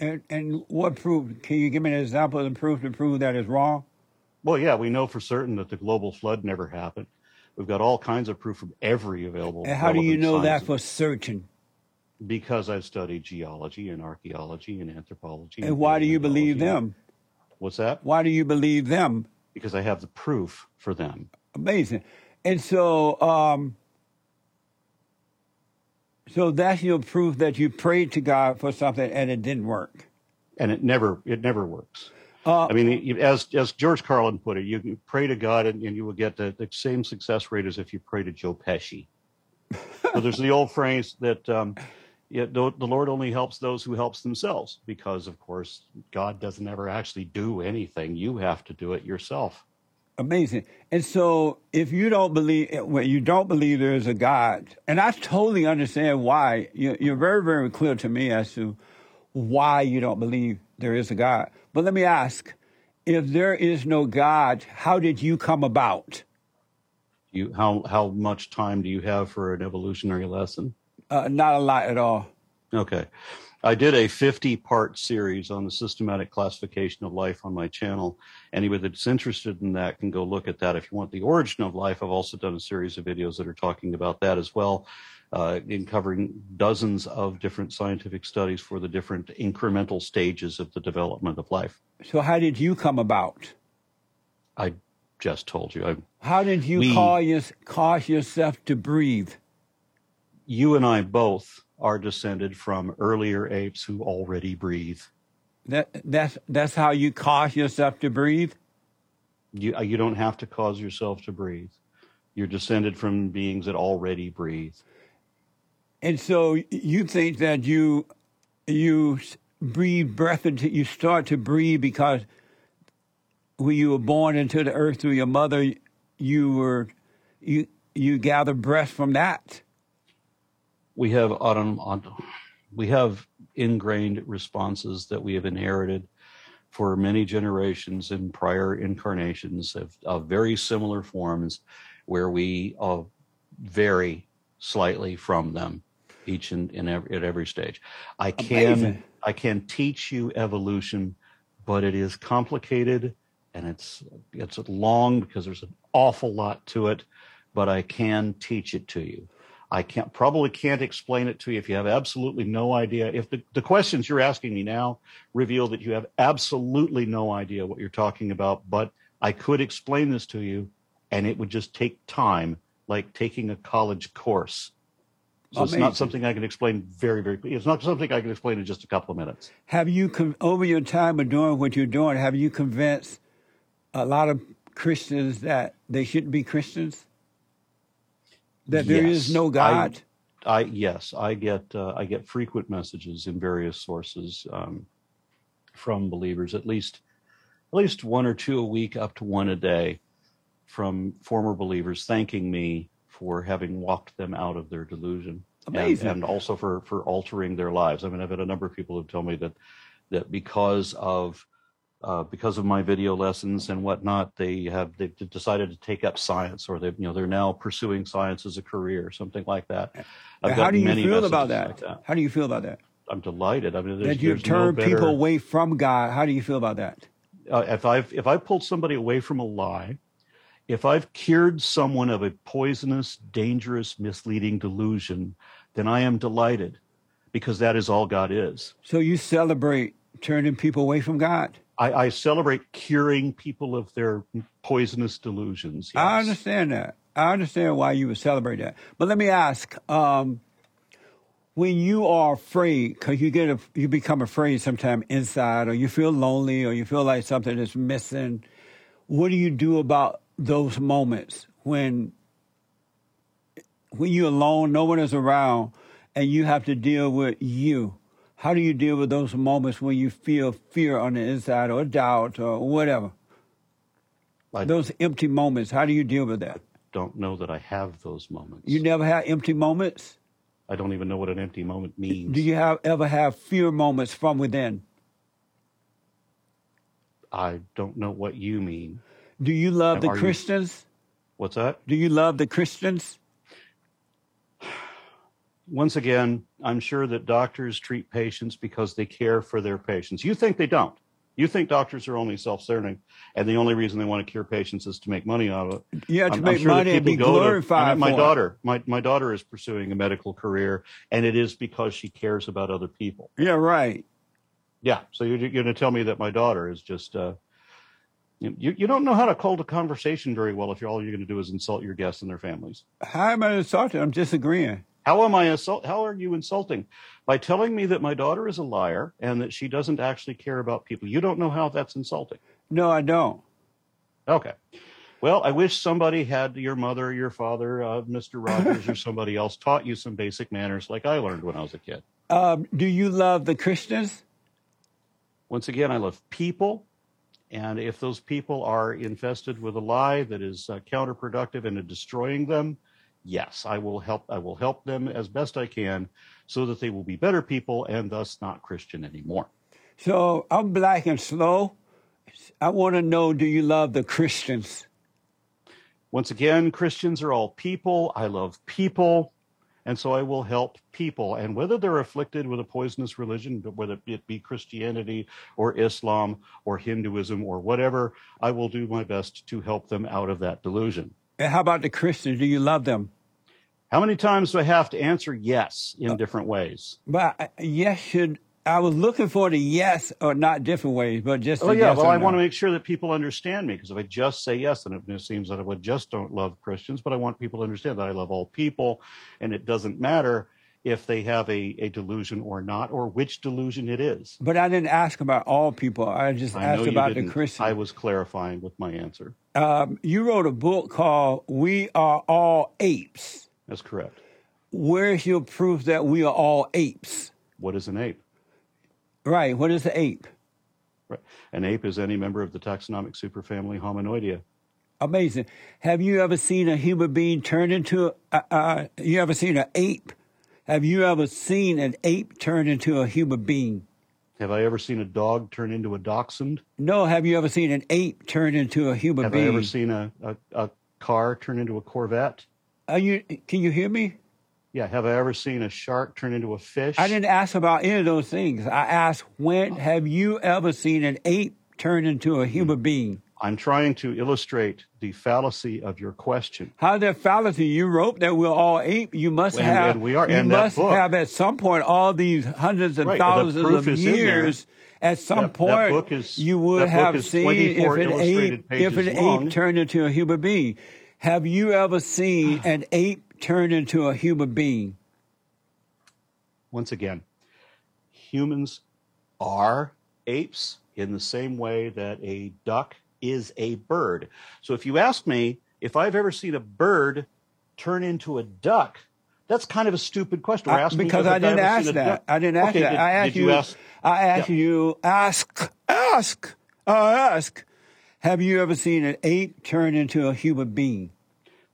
Speaker 2: And, and what proof? Can you give me an example of the proof to prove that is wrong?
Speaker 1: Well, yeah, we know for certain that the global flood never happened. We've got all kinds of proof from every available.
Speaker 2: And how do you know that for certain?
Speaker 1: Because I've studied geology and archaeology and anthropology.
Speaker 2: And why do you believe them?
Speaker 1: What's that?
Speaker 2: Why do you believe them?
Speaker 1: Because I have the proof for them.
Speaker 2: Amazing. And so, um, so that's your proof that you prayed to God for something and it didn't work.
Speaker 1: and it never it never works.
Speaker 2: Uh,
Speaker 1: I mean, as as George Carlin put it, you can pray to God and, and you will get the, the same success rate as if you pray to Joe Pesci. *laughs* so there's the old phrase that um, yeah, the, the Lord only helps those who helps themselves, because of course God doesn't ever actually do anything. You have to do it yourself.
Speaker 2: Amazing. And so, if you don't believe, well, you don't believe there is a God, and I totally understand why. You're, you're very, very clear to me as to why you don't believe there is a God. But let me ask: If there is no God, how did you come about?
Speaker 1: You how how much time do you have for an evolutionary lesson?
Speaker 2: Uh, not a lot at all.
Speaker 1: Okay. I did a 50 part series on the systematic classification of life on my channel. Anybody that's interested in that can go look at that. If you want the origin of life, I've also done a series of videos that are talking about that as well, uh, in covering dozens of different scientific studies for the different incremental stages of the development of life.
Speaker 2: So, how did you come about?
Speaker 1: I just told you. I,
Speaker 2: How did you
Speaker 1: We-
Speaker 2: call your, cause yourself to breathe?
Speaker 1: you and I both are descended from earlier apes who already breathe.
Speaker 2: That that's that's how you cause yourself to breathe.
Speaker 1: You, uh, you don't have to cause yourself to breathe. You're descended from beings that already breathe.
Speaker 2: And so you think that you you breathe breath into you start to breathe because when you were born into the earth through your mother, you were you you gather breath from that.
Speaker 1: We have we have ingrained responses that we have inherited for many generations in prior incarnations of, of very similar forms where we uh, vary slightly from them each in, in every, at every stage. I can
Speaker 2: Amazing.
Speaker 1: I can teach you evolution, but it is complicated and it's it's long because there's an awful lot to it, but I can teach it to you. I can't probably can't explain it to you if you have absolutely no idea. If the, the questions you're asking me now reveal that you have absolutely no idea what you're talking about, but I could explain this to you and it would just take time, like taking a college course. So it's not something I can explain very, very It's not something I can explain in just a couple of minutes.
Speaker 2: Have you con- over your time of doing what you're doing? Have you convinced a lot of Christians that they shouldn't be Christians? That there is
Speaker 1: Yes.
Speaker 2: no
Speaker 1: I-
Speaker 2: God.
Speaker 1: I yes, I get uh, I get frequent messages in various sources um, from believers, at least at least one or two a week, up to one a day, from former believers thanking me for having walked them out of their delusion. And,
Speaker 2: Amazing.
Speaker 1: and also for, for altering their lives. I mean, I've had a number of people who tell me that that because of uh, because of my video lessons and whatnot, they have they've decided to take up science, or they you know they're now pursuing science as a career, something like that.
Speaker 2: How do you feel about that?
Speaker 1: like
Speaker 2: How do you feel about that?
Speaker 1: I'm delighted. I mean,
Speaker 2: That you've
Speaker 1: there's no better,
Speaker 2: people away from God. How do you feel about that?
Speaker 1: uh, if I've if I've pulled somebody away from a lie, if I've cured someone of a poisonous, dangerous, misleading delusion, then I am delighted, because that is all God is.
Speaker 2: So you celebrate turning people away from God.
Speaker 1: I, I celebrate curing people of their poisonous delusions.
Speaker 2: I understand that. I understand why you would celebrate that. But let me ask: um, when you are afraid, because you get a, you become afraid sometime inside, or you feel lonely, or you feel like something is missing, what do you do about those moments when when you're alone, no one is around, and you have to deal with you? How do you deal with those moments when you feel fear on the inside, or doubt, or whatever?
Speaker 1: I
Speaker 2: Those empty moments. How do you deal with that?
Speaker 1: don't know that I have those moments.
Speaker 2: You never have empty moments?
Speaker 1: I don't even know what an empty moment means.
Speaker 2: Do you have ever have fear moments from within?
Speaker 1: I don't know what you mean.
Speaker 2: Do you love the
Speaker 1: Are you-
Speaker 2: Christians?
Speaker 1: What's that?
Speaker 2: Do you love the Christians?
Speaker 1: Once again, I'm sure that doctors treat patients because they care for their patients. You think they don't. You think doctors are only self-serving, and the only reason they want to cure patients is to make money out of it.
Speaker 2: Yeah, to
Speaker 1: I'm- I'm
Speaker 2: make
Speaker 1: sure
Speaker 2: money and be
Speaker 1: to-
Speaker 2: glorified.
Speaker 1: Mean, my daughter, my, my daughter is pursuing a medical career, and it is because she cares about other people.
Speaker 2: Yeah, right.
Speaker 1: Yeah. So you're, you're going to tell me that my daughter is just, uh, you, you don't know how to hold a conversation very well if you're, all you're going to do is insult your guests and their families.
Speaker 2: How am I insulted? I'm disagreeing.
Speaker 1: How am I insult? How are you insulting? By telling me that my daughter is a liar and that she doesn't actually care about people. You don't know how that's insulting.
Speaker 2: No, I don't.
Speaker 1: Okay. Well, I wish somebody had your mother, your father, uh, Mr. Rogers, or *laughs* somebody else taught you some basic manners like I learned when I was a kid.
Speaker 2: Um, do you love the Christians?
Speaker 1: Once again, I love people. And if those people are infested with a lie that is uh, counterproductive and destroying them, yes, I will help. I will help them as best I can, so that they will be better people and thus not Christian anymore.
Speaker 2: So I'm black and slow. I want to know: Do you love the Christians?
Speaker 1: Once again, Christians are all people. I love people. And so I will help people. And whether they're afflicted with a poisonous religion, whether it be Christianity or Islam or Hinduism or whatever, I will do my best to help them out of that delusion.
Speaker 2: And how about the Christians? Do you love them?
Speaker 1: How many times do I have to answer yes in different ways?
Speaker 2: But uh, yes, should I was looking for the yes or not different ways, but just
Speaker 1: Oh yeah,
Speaker 2: yes
Speaker 1: well I
Speaker 2: no.
Speaker 1: want to make sure that people understand me because if I just say yes, then it seems that I would just don't love Christians. But I want people to understand that I love all people, and it doesn't matter if they have a, a delusion or not, or which delusion it is.
Speaker 2: But I didn't ask about all people. I just
Speaker 1: I
Speaker 2: asked about the. Christians.
Speaker 1: I was clarifying with my answer.
Speaker 2: um, you wrote a book called "We Are All Apes."
Speaker 1: That's correct.
Speaker 2: Where's your proof that we are all apes?
Speaker 1: What is an ape?
Speaker 2: Right. What is the ape?
Speaker 1: Right. An ape is any member of the taxonomic superfamily Hominoidea.
Speaker 2: Amazing. Have you ever seen a human being turn into a, uh, you ever seen an ape? Have you ever seen an ape turn into a human being?
Speaker 1: Have I ever seen a dog turn into a dachshund?
Speaker 2: No. Have you ever seen an ape turn into a human
Speaker 1: Have
Speaker 2: being?
Speaker 1: Have I ever seen a, a, a car turn into a Corvette?
Speaker 2: Are you? Can you hear me?
Speaker 1: Yeah. Have I ever seen a shark turn into a fish?
Speaker 2: I didn't ask about any of those things. I asked when have you ever seen an ape turn into a human being?
Speaker 1: I'm trying to illustrate the fallacy of your question.
Speaker 2: How that fallacy? You wrote that we're all ape. You must
Speaker 1: And-
Speaker 2: have.
Speaker 1: and we are-
Speaker 2: You
Speaker 1: and that
Speaker 2: must
Speaker 1: book-
Speaker 2: have at some point all these hundreds and
Speaker 1: Right,
Speaker 2: thousands of
Speaker 1: is in there.
Speaker 2: years. At some
Speaker 1: That-
Speaker 2: point,
Speaker 1: is-
Speaker 2: you would have seen if an ape if an
Speaker 1: long.
Speaker 2: ape turned into a human being. Have you ever seen ah. an ape turn into a human being?
Speaker 1: Once again, humans are apes in the same way that a duck is a bird. So if you ask me if I've ever seen a bird turn into a duck, that's kind of a stupid question. We're
Speaker 2: uh,
Speaker 1: I-
Speaker 2: because I
Speaker 1: I've
Speaker 2: didn't ask
Speaker 1: a
Speaker 2: that. I didn't ask that. I asked you.
Speaker 1: ask-
Speaker 2: I asked
Speaker 1: Yeah.
Speaker 2: you. Ask. Ask. I ask. Have you ever seen an ape turn into a human being?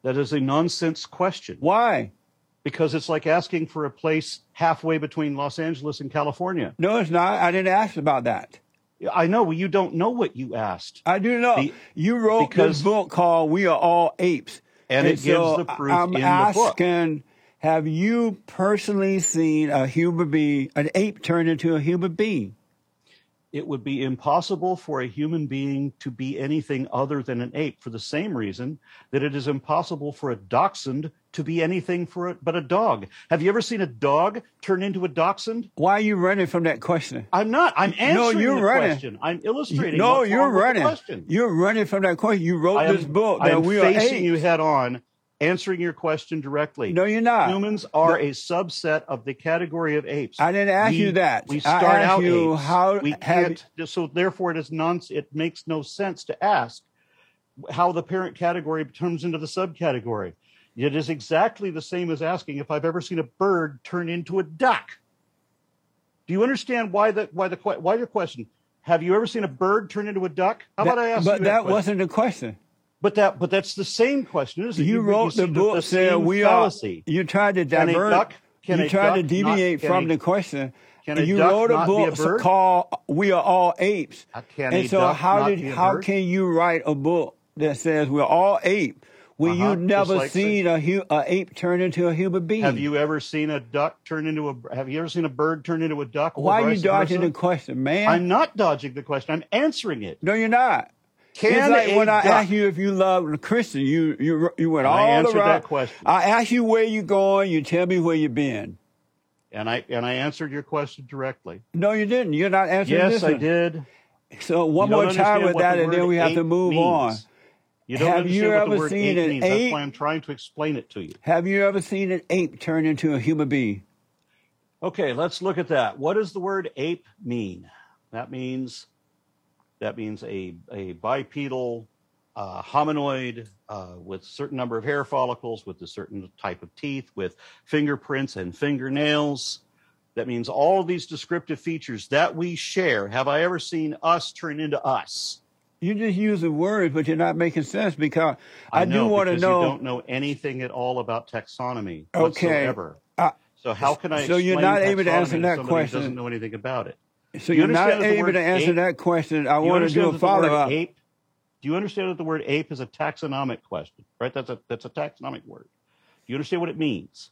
Speaker 1: That is a nonsense question
Speaker 2: Why?
Speaker 1: because it's like asking for a place halfway between Los Angeles and California.
Speaker 2: No, it's not. I didn't ask about that.
Speaker 1: I know well, you don't know what you asked.
Speaker 2: I do know. You wrote
Speaker 1: because-
Speaker 2: this book called "We Are All Apes,"
Speaker 1: And it
Speaker 2: so
Speaker 1: gives the proof
Speaker 2: I'm
Speaker 1: in the book.
Speaker 2: asking: Have you personally seen a human being, an ape, turn into a human being?
Speaker 1: It would be impossible for a human being to be anything other than an ape for the same reason that it is impossible for a dachshund to be anything for it but a dog. Have you ever seen a dog turn into a dachshund?
Speaker 2: Why are you running from that question?
Speaker 1: I'm not. I'm answering no,
Speaker 2: you're
Speaker 1: the
Speaker 2: running.
Speaker 1: question. I'm illustrating.
Speaker 2: no, you're running.
Speaker 1: question.
Speaker 2: You're running from that question. You wrote
Speaker 1: I am,
Speaker 2: this book
Speaker 1: I
Speaker 2: that
Speaker 1: am
Speaker 2: we are
Speaker 1: facing
Speaker 2: apes.
Speaker 1: you head on, answering your question directly.
Speaker 2: no, you're not.
Speaker 1: Humans are a subset of the category of apes.
Speaker 2: I didn't ask
Speaker 1: we,
Speaker 2: you that.
Speaker 1: We start out
Speaker 2: you
Speaker 1: apes.
Speaker 2: how
Speaker 1: we can't. So therefore, it is non. It makes no sense to ask how the parent category turns into the subcategory. It is exactly the same as asking if I've ever seen a bird turn into a duck. Do you understand why the why the why your question? Have you ever seen a bird turn into a duck? How about I ask
Speaker 2: but
Speaker 1: you
Speaker 2: that
Speaker 1: question?
Speaker 2: wasn't a question.
Speaker 1: But that but that's the same question, isn't it?
Speaker 2: You wrote
Speaker 1: see
Speaker 2: the book
Speaker 1: the
Speaker 2: saying
Speaker 1: same
Speaker 2: we
Speaker 1: fallacy.
Speaker 2: are. You tried to divert. you tried to
Speaker 1: duck not-
Speaker 2: deviate from the question. you wrote a
Speaker 1: be a
Speaker 2: book called "We Are All Apes,"
Speaker 1: Uh,
Speaker 2: and so how did how can you write a book that says we're all ape when
Speaker 1: Uh-huh,
Speaker 2: you
Speaker 1: just
Speaker 2: never
Speaker 1: like
Speaker 2: seen a, hu- a ape turn into a human being?
Speaker 1: Have you ever seen a duck turn into a? Have you ever seen a bird turn into a duck? or
Speaker 2: Why are you dodging
Speaker 1: versa?
Speaker 2: the question, man?
Speaker 1: I'm not dodging the question. I'm answering it.
Speaker 2: no, you're not.
Speaker 1: Can
Speaker 2: it's like
Speaker 1: a
Speaker 2: when I
Speaker 1: duck-
Speaker 2: asked you if you love a Christian, you you you went
Speaker 1: And
Speaker 2: all
Speaker 1: I answered
Speaker 2: around.
Speaker 1: that question.
Speaker 2: I asked you where you going. You tell me where you've been.
Speaker 1: and I and I answered your question directly.
Speaker 2: No, you didn't. You're not answering this.
Speaker 1: Yes,
Speaker 2: this
Speaker 1: I
Speaker 2: one.
Speaker 1: did.
Speaker 2: So one
Speaker 1: You
Speaker 2: more time with that,
Speaker 1: the
Speaker 2: and then we have to move
Speaker 1: means.
Speaker 2: on.
Speaker 1: You don't
Speaker 2: Have
Speaker 1: understand
Speaker 2: you
Speaker 1: what
Speaker 2: ever
Speaker 1: the word
Speaker 2: seen
Speaker 1: ape
Speaker 2: an
Speaker 1: means. That's why I'm trying to explain it to you.
Speaker 2: Have you ever seen an ape turn into a human being?
Speaker 1: Okay, let's look at that. What does the word ape mean? That means that means a a bipedal uh, hominoid uh, with a certain number of hair follicles, with a certain type of teeth, with fingerprints and fingernails. That means all these descriptive features that we share. Have I ever seen us turn into us?
Speaker 2: You're just use the words, but you're not making sense because I, do
Speaker 1: know,
Speaker 2: want to know.
Speaker 1: You don't know anything at all about taxonomy
Speaker 2: Okay.
Speaker 1: whatsoever.
Speaker 2: Uh,
Speaker 1: so how can I?
Speaker 2: so you're not able to answer that question.
Speaker 1: Doesn't know anything about it.
Speaker 2: So
Speaker 1: you
Speaker 2: you're not
Speaker 1: understand that the
Speaker 2: able to answer
Speaker 1: ape-
Speaker 2: that question. I want to do a follow up.
Speaker 1: Ape. Do you understand that the word ape is a taxonomic question? Right. That's a that's a taxonomic word. Do you understand what it means?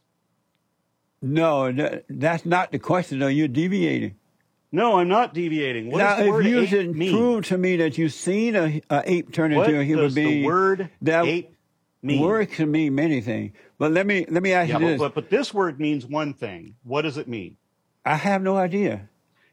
Speaker 2: No, that, that's not the question. Though you're deviating.
Speaker 1: No, I'm not deviating. What
Speaker 2: now,
Speaker 1: does the word
Speaker 2: if you
Speaker 1: mean?
Speaker 2: prove to me that you've seen a, a ape turn
Speaker 1: what
Speaker 2: into a human
Speaker 1: does
Speaker 2: being,
Speaker 1: the word
Speaker 2: that
Speaker 1: ape mean?
Speaker 2: word can mean many things. But let me let me ask
Speaker 1: yeah,
Speaker 2: you this:
Speaker 1: but but this word means one thing. What does it mean?
Speaker 2: I have no idea.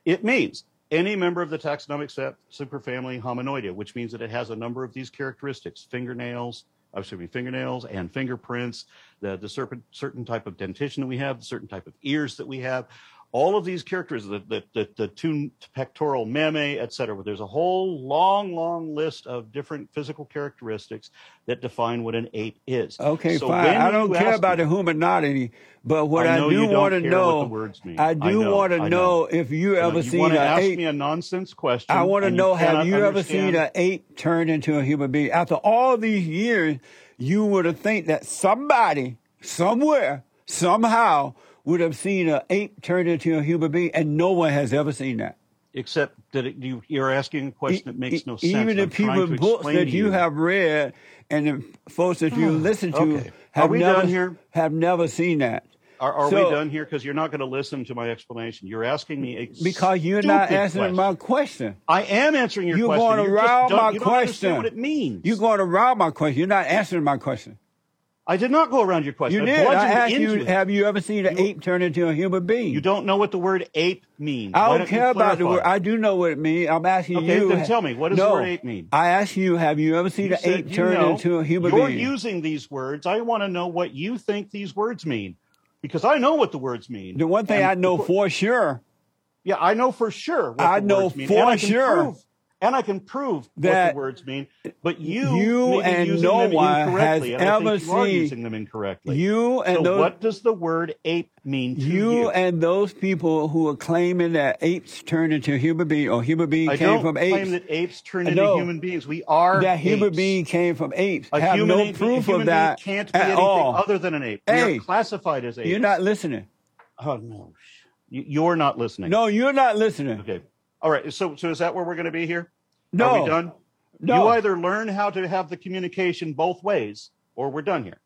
Speaker 1: It means any member of the taxonomic superfamily Hominoidea, which means that it has a number of these characteristics: fingernails, uh, excuse me, fingernails and fingerprints, the the certain certain type of dentition that we have, the certain type of ears that we have. All of these characteristics, the, the, the, the two pectoral mammae, et cetera. There's a whole long, long list of different physical characteristics that define what an ape is.
Speaker 2: Okay,
Speaker 1: So
Speaker 2: fine. I don't care about
Speaker 1: me-
Speaker 2: the humanity, but what
Speaker 1: I
Speaker 2: I, do want to know,
Speaker 1: what the words mean.
Speaker 2: I do want to know
Speaker 1: know.
Speaker 2: if you ever
Speaker 1: you
Speaker 2: seen
Speaker 1: want to ask
Speaker 2: ape.
Speaker 1: me a nonsense question.
Speaker 2: I want to know: Have you ever seen an ape turn into a human being? After all these years, you would have think that somebody, somewhere, somehow, would have seen an ape turn into a human being, and no one has ever seen that.
Speaker 1: except that it, you, you're asking a question that makes no
Speaker 2: E-
Speaker 1: sense.
Speaker 2: Even the
Speaker 1: I'm trying
Speaker 2: people
Speaker 1: to
Speaker 2: books that
Speaker 1: to
Speaker 2: you have read and the folks that you hmm. listen to
Speaker 1: Okay.
Speaker 2: Have never
Speaker 1: here?
Speaker 2: have never seen that.
Speaker 1: Are, are
Speaker 2: So-
Speaker 1: we done here? Because you're not going to listen to my explanation. You're asking me a
Speaker 2: Because you're not answering
Speaker 1: question.
Speaker 2: my question.
Speaker 1: I am answering your question.
Speaker 2: You're
Speaker 1: question.
Speaker 2: going
Speaker 1: You just
Speaker 2: around
Speaker 1: don't-
Speaker 2: my
Speaker 1: you don't understand
Speaker 2: question.
Speaker 1: what it means.
Speaker 2: You're going to rob my question. You're not answering my question.
Speaker 1: I did not go around your question.
Speaker 2: You did. I asked you,
Speaker 1: it.
Speaker 2: have you ever seen an ape turn into a human being?
Speaker 1: You don't know what the word ape means.
Speaker 2: I
Speaker 1: Why
Speaker 2: don't care about the word. I do know what it means. I'm asking
Speaker 1: Okay,
Speaker 2: you.
Speaker 1: then tell me, what does the word ape mean?
Speaker 2: I asked you, have you ever seen
Speaker 1: You
Speaker 2: an ape turn
Speaker 1: know.
Speaker 2: into a human being?
Speaker 1: You're using these words. I want to know what you think these words mean, because I know what the words mean.
Speaker 2: the one thing
Speaker 1: And
Speaker 2: I know for sure,
Speaker 1: yeah, I know for sure. What
Speaker 2: I know
Speaker 1: mean,
Speaker 2: for
Speaker 1: and I can. Prove, I prove what the words mean. But you,
Speaker 2: you and
Speaker 1: using
Speaker 2: no
Speaker 1: them
Speaker 2: one has
Speaker 1: and
Speaker 2: ever seen
Speaker 1: using them incorrectly.
Speaker 2: you and
Speaker 1: So,
Speaker 2: those
Speaker 1: what does the word ape mean to
Speaker 2: you
Speaker 1: you?
Speaker 2: and those people who are claiming that apes turned into human beings or human beings
Speaker 1: I
Speaker 2: came
Speaker 1: don't
Speaker 2: from
Speaker 1: claim
Speaker 2: apes.
Speaker 1: that apes turn into human beings. We are
Speaker 2: that human being came from apes.
Speaker 1: A
Speaker 2: have no
Speaker 1: being- a
Speaker 2: proof of that
Speaker 1: can't be
Speaker 2: at
Speaker 1: anything
Speaker 2: all.
Speaker 1: other than an ape. We
Speaker 2: Hey,
Speaker 1: are classified as apes.
Speaker 2: You're not listening.
Speaker 1: Oh no, You- you're not listening.
Speaker 2: No, you're not listening.
Speaker 1: Okay. All right. So, so is that where we're going to be here? Are
Speaker 2: No,
Speaker 1: we done?
Speaker 2: no.
Speaker 1: You either learn how to have the communication both ways, or we're done here.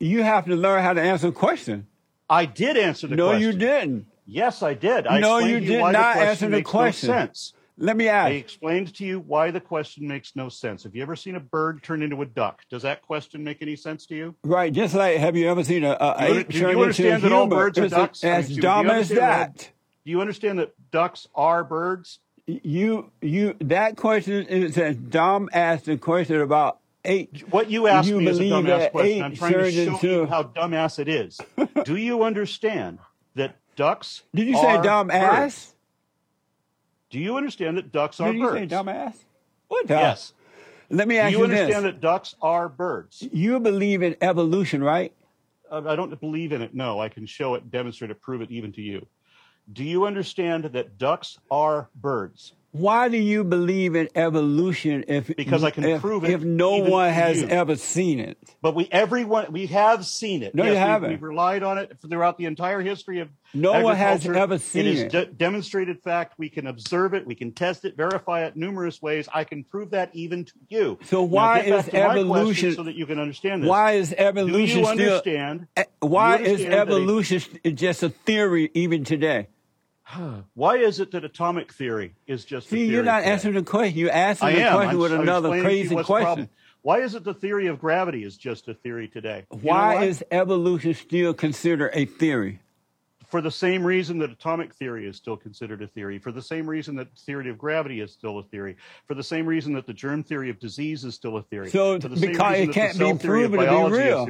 Speaker 2: You have to learn how to answer a question.
Speaker 1: I did answer the
Speaker 2: no,
Speaker 1: question.
Speaker 2: No, you didn't.
Speaker 1: Yes, I did. I
Speaker 2: No, you did
Speaker 1: why
Speaker 2: not
Speaker 1: the question
Speaker 2: answer the
Speaker 1: makes
Speaker 2: question.
Speaker 1: No sense.
Speaker 2: Let me ask.
Speaker 1: I explained to you why the question makes no sense. Have you ever seen a bird turn into a duck? Does that question make any sense to you?
Speaker 2: Right, just like have you ever seen a, a
Speaker 1: Do you-
Speaker 2: ape
Speaker 1: do you
Speaker 2: turn into a
Speaker 1: understand that all birds are ducks?
Speaker 2: As
Speaker 1: you
Speaker 2: dumb as
Speaker 1: that?
Speaker 2: that.
Speaker 1: Do you understand that ducks are birds?
Speaker 2: You you that question is as dumb as the question about ape.
Speaker 1: What you asked
Speaker 2: You
Speaker 1: me is a dumbass question. I'm trying to show you how dumbass it is. *laughs* Do you understand that ducks
Speaker 2: Did you say
Speaker 1: are
Speaker 2: dumb
Speaker 1: birds?
Speaker 2: ass?
Speaker 1: Do you understand that ducks are
Speaker 2: Did you
Speaker 1: birds?
Speaker 2: say dumb ass? What the?
Speaker 1: Yes.
Speaker 2: Let me ask
Speaker 1: you
Speaker 2: you,
Speaker 1: understand
Speaker 2: this.
Speaker 1: that ducks are birds?
Speaker 2: You believe in evolution, right?
Speaker 1: Uh, I don't believe in it. No, I can show it, demonstrate it, prove it even to you. Do you understand that ducks are birds?
Speaker 2: Why do you believe in evolution if
Speaker 1: Because I can
Speaker 2: if,
Speaker 1: prove it
Speaker 2: if no one has
Speaker 1: you.
Speaker 2: ever seen it?
Speaker 1: But we, everyone, we have seen it.
Speaker 2: No, you
Speaker 1: we-
Speaker 2: haven't.
Speaker 1: We've relied on it throughout the entire history of
Speaker 2: No one has ever seen
Speaker 1: it.
Speaker 2: It is
Speaker 1: de- demonstrated fact. We can observe it. We can test it, verify it numerous ways. I can prove that even to you.
Speaker 2: So
Speaker 1: Now
Speaker 2: why
Speaker 1: back
Speaker 2: is
Speaker 1: to my question
Speaker 2: evolution-
Speaker 1: so that you can understand this?
Speaker 2: Why is
Speaker 1: Do
Speaker 2: evolution
Speaker 1: you
Speaker 2: still?
Speaker 1: understand?
Speaker 2: eh, Why
Speaker 1: you understand a-
Speaker 2: evolution st- just a theory even today?
Speaker 1: Why is it that atomic theory is just a
Speaker 2: See,
Speaker 1: theory
Speaker 2: you're not answering the question. You're answering
Speaker 1: I
Speaker 2: the question
Speaker 1: I'm,
Speaker 2: with
Speaker 1: I'm
Speaker 2: another
Speaker 1: explaining to you
Speaker 2: crazy
Speaker 1: what's the problem.
Speaker 2: question.
Speaker 1: Why is it the theory of gravity is just a theory today? You
Speaker 2: Why is evolution still considered a theory?
Speaker 1: for the same reason that atomic theory is still considered a theory, for the same reason that theory of gravity is still a theory, for the same reason that the germ theory of disease is still a theory.
Speaker 2: So because it can't
Speaker 1: the
Speaker 2: be
Speaker 1: cell theory of
Speaker 2: proven to be real.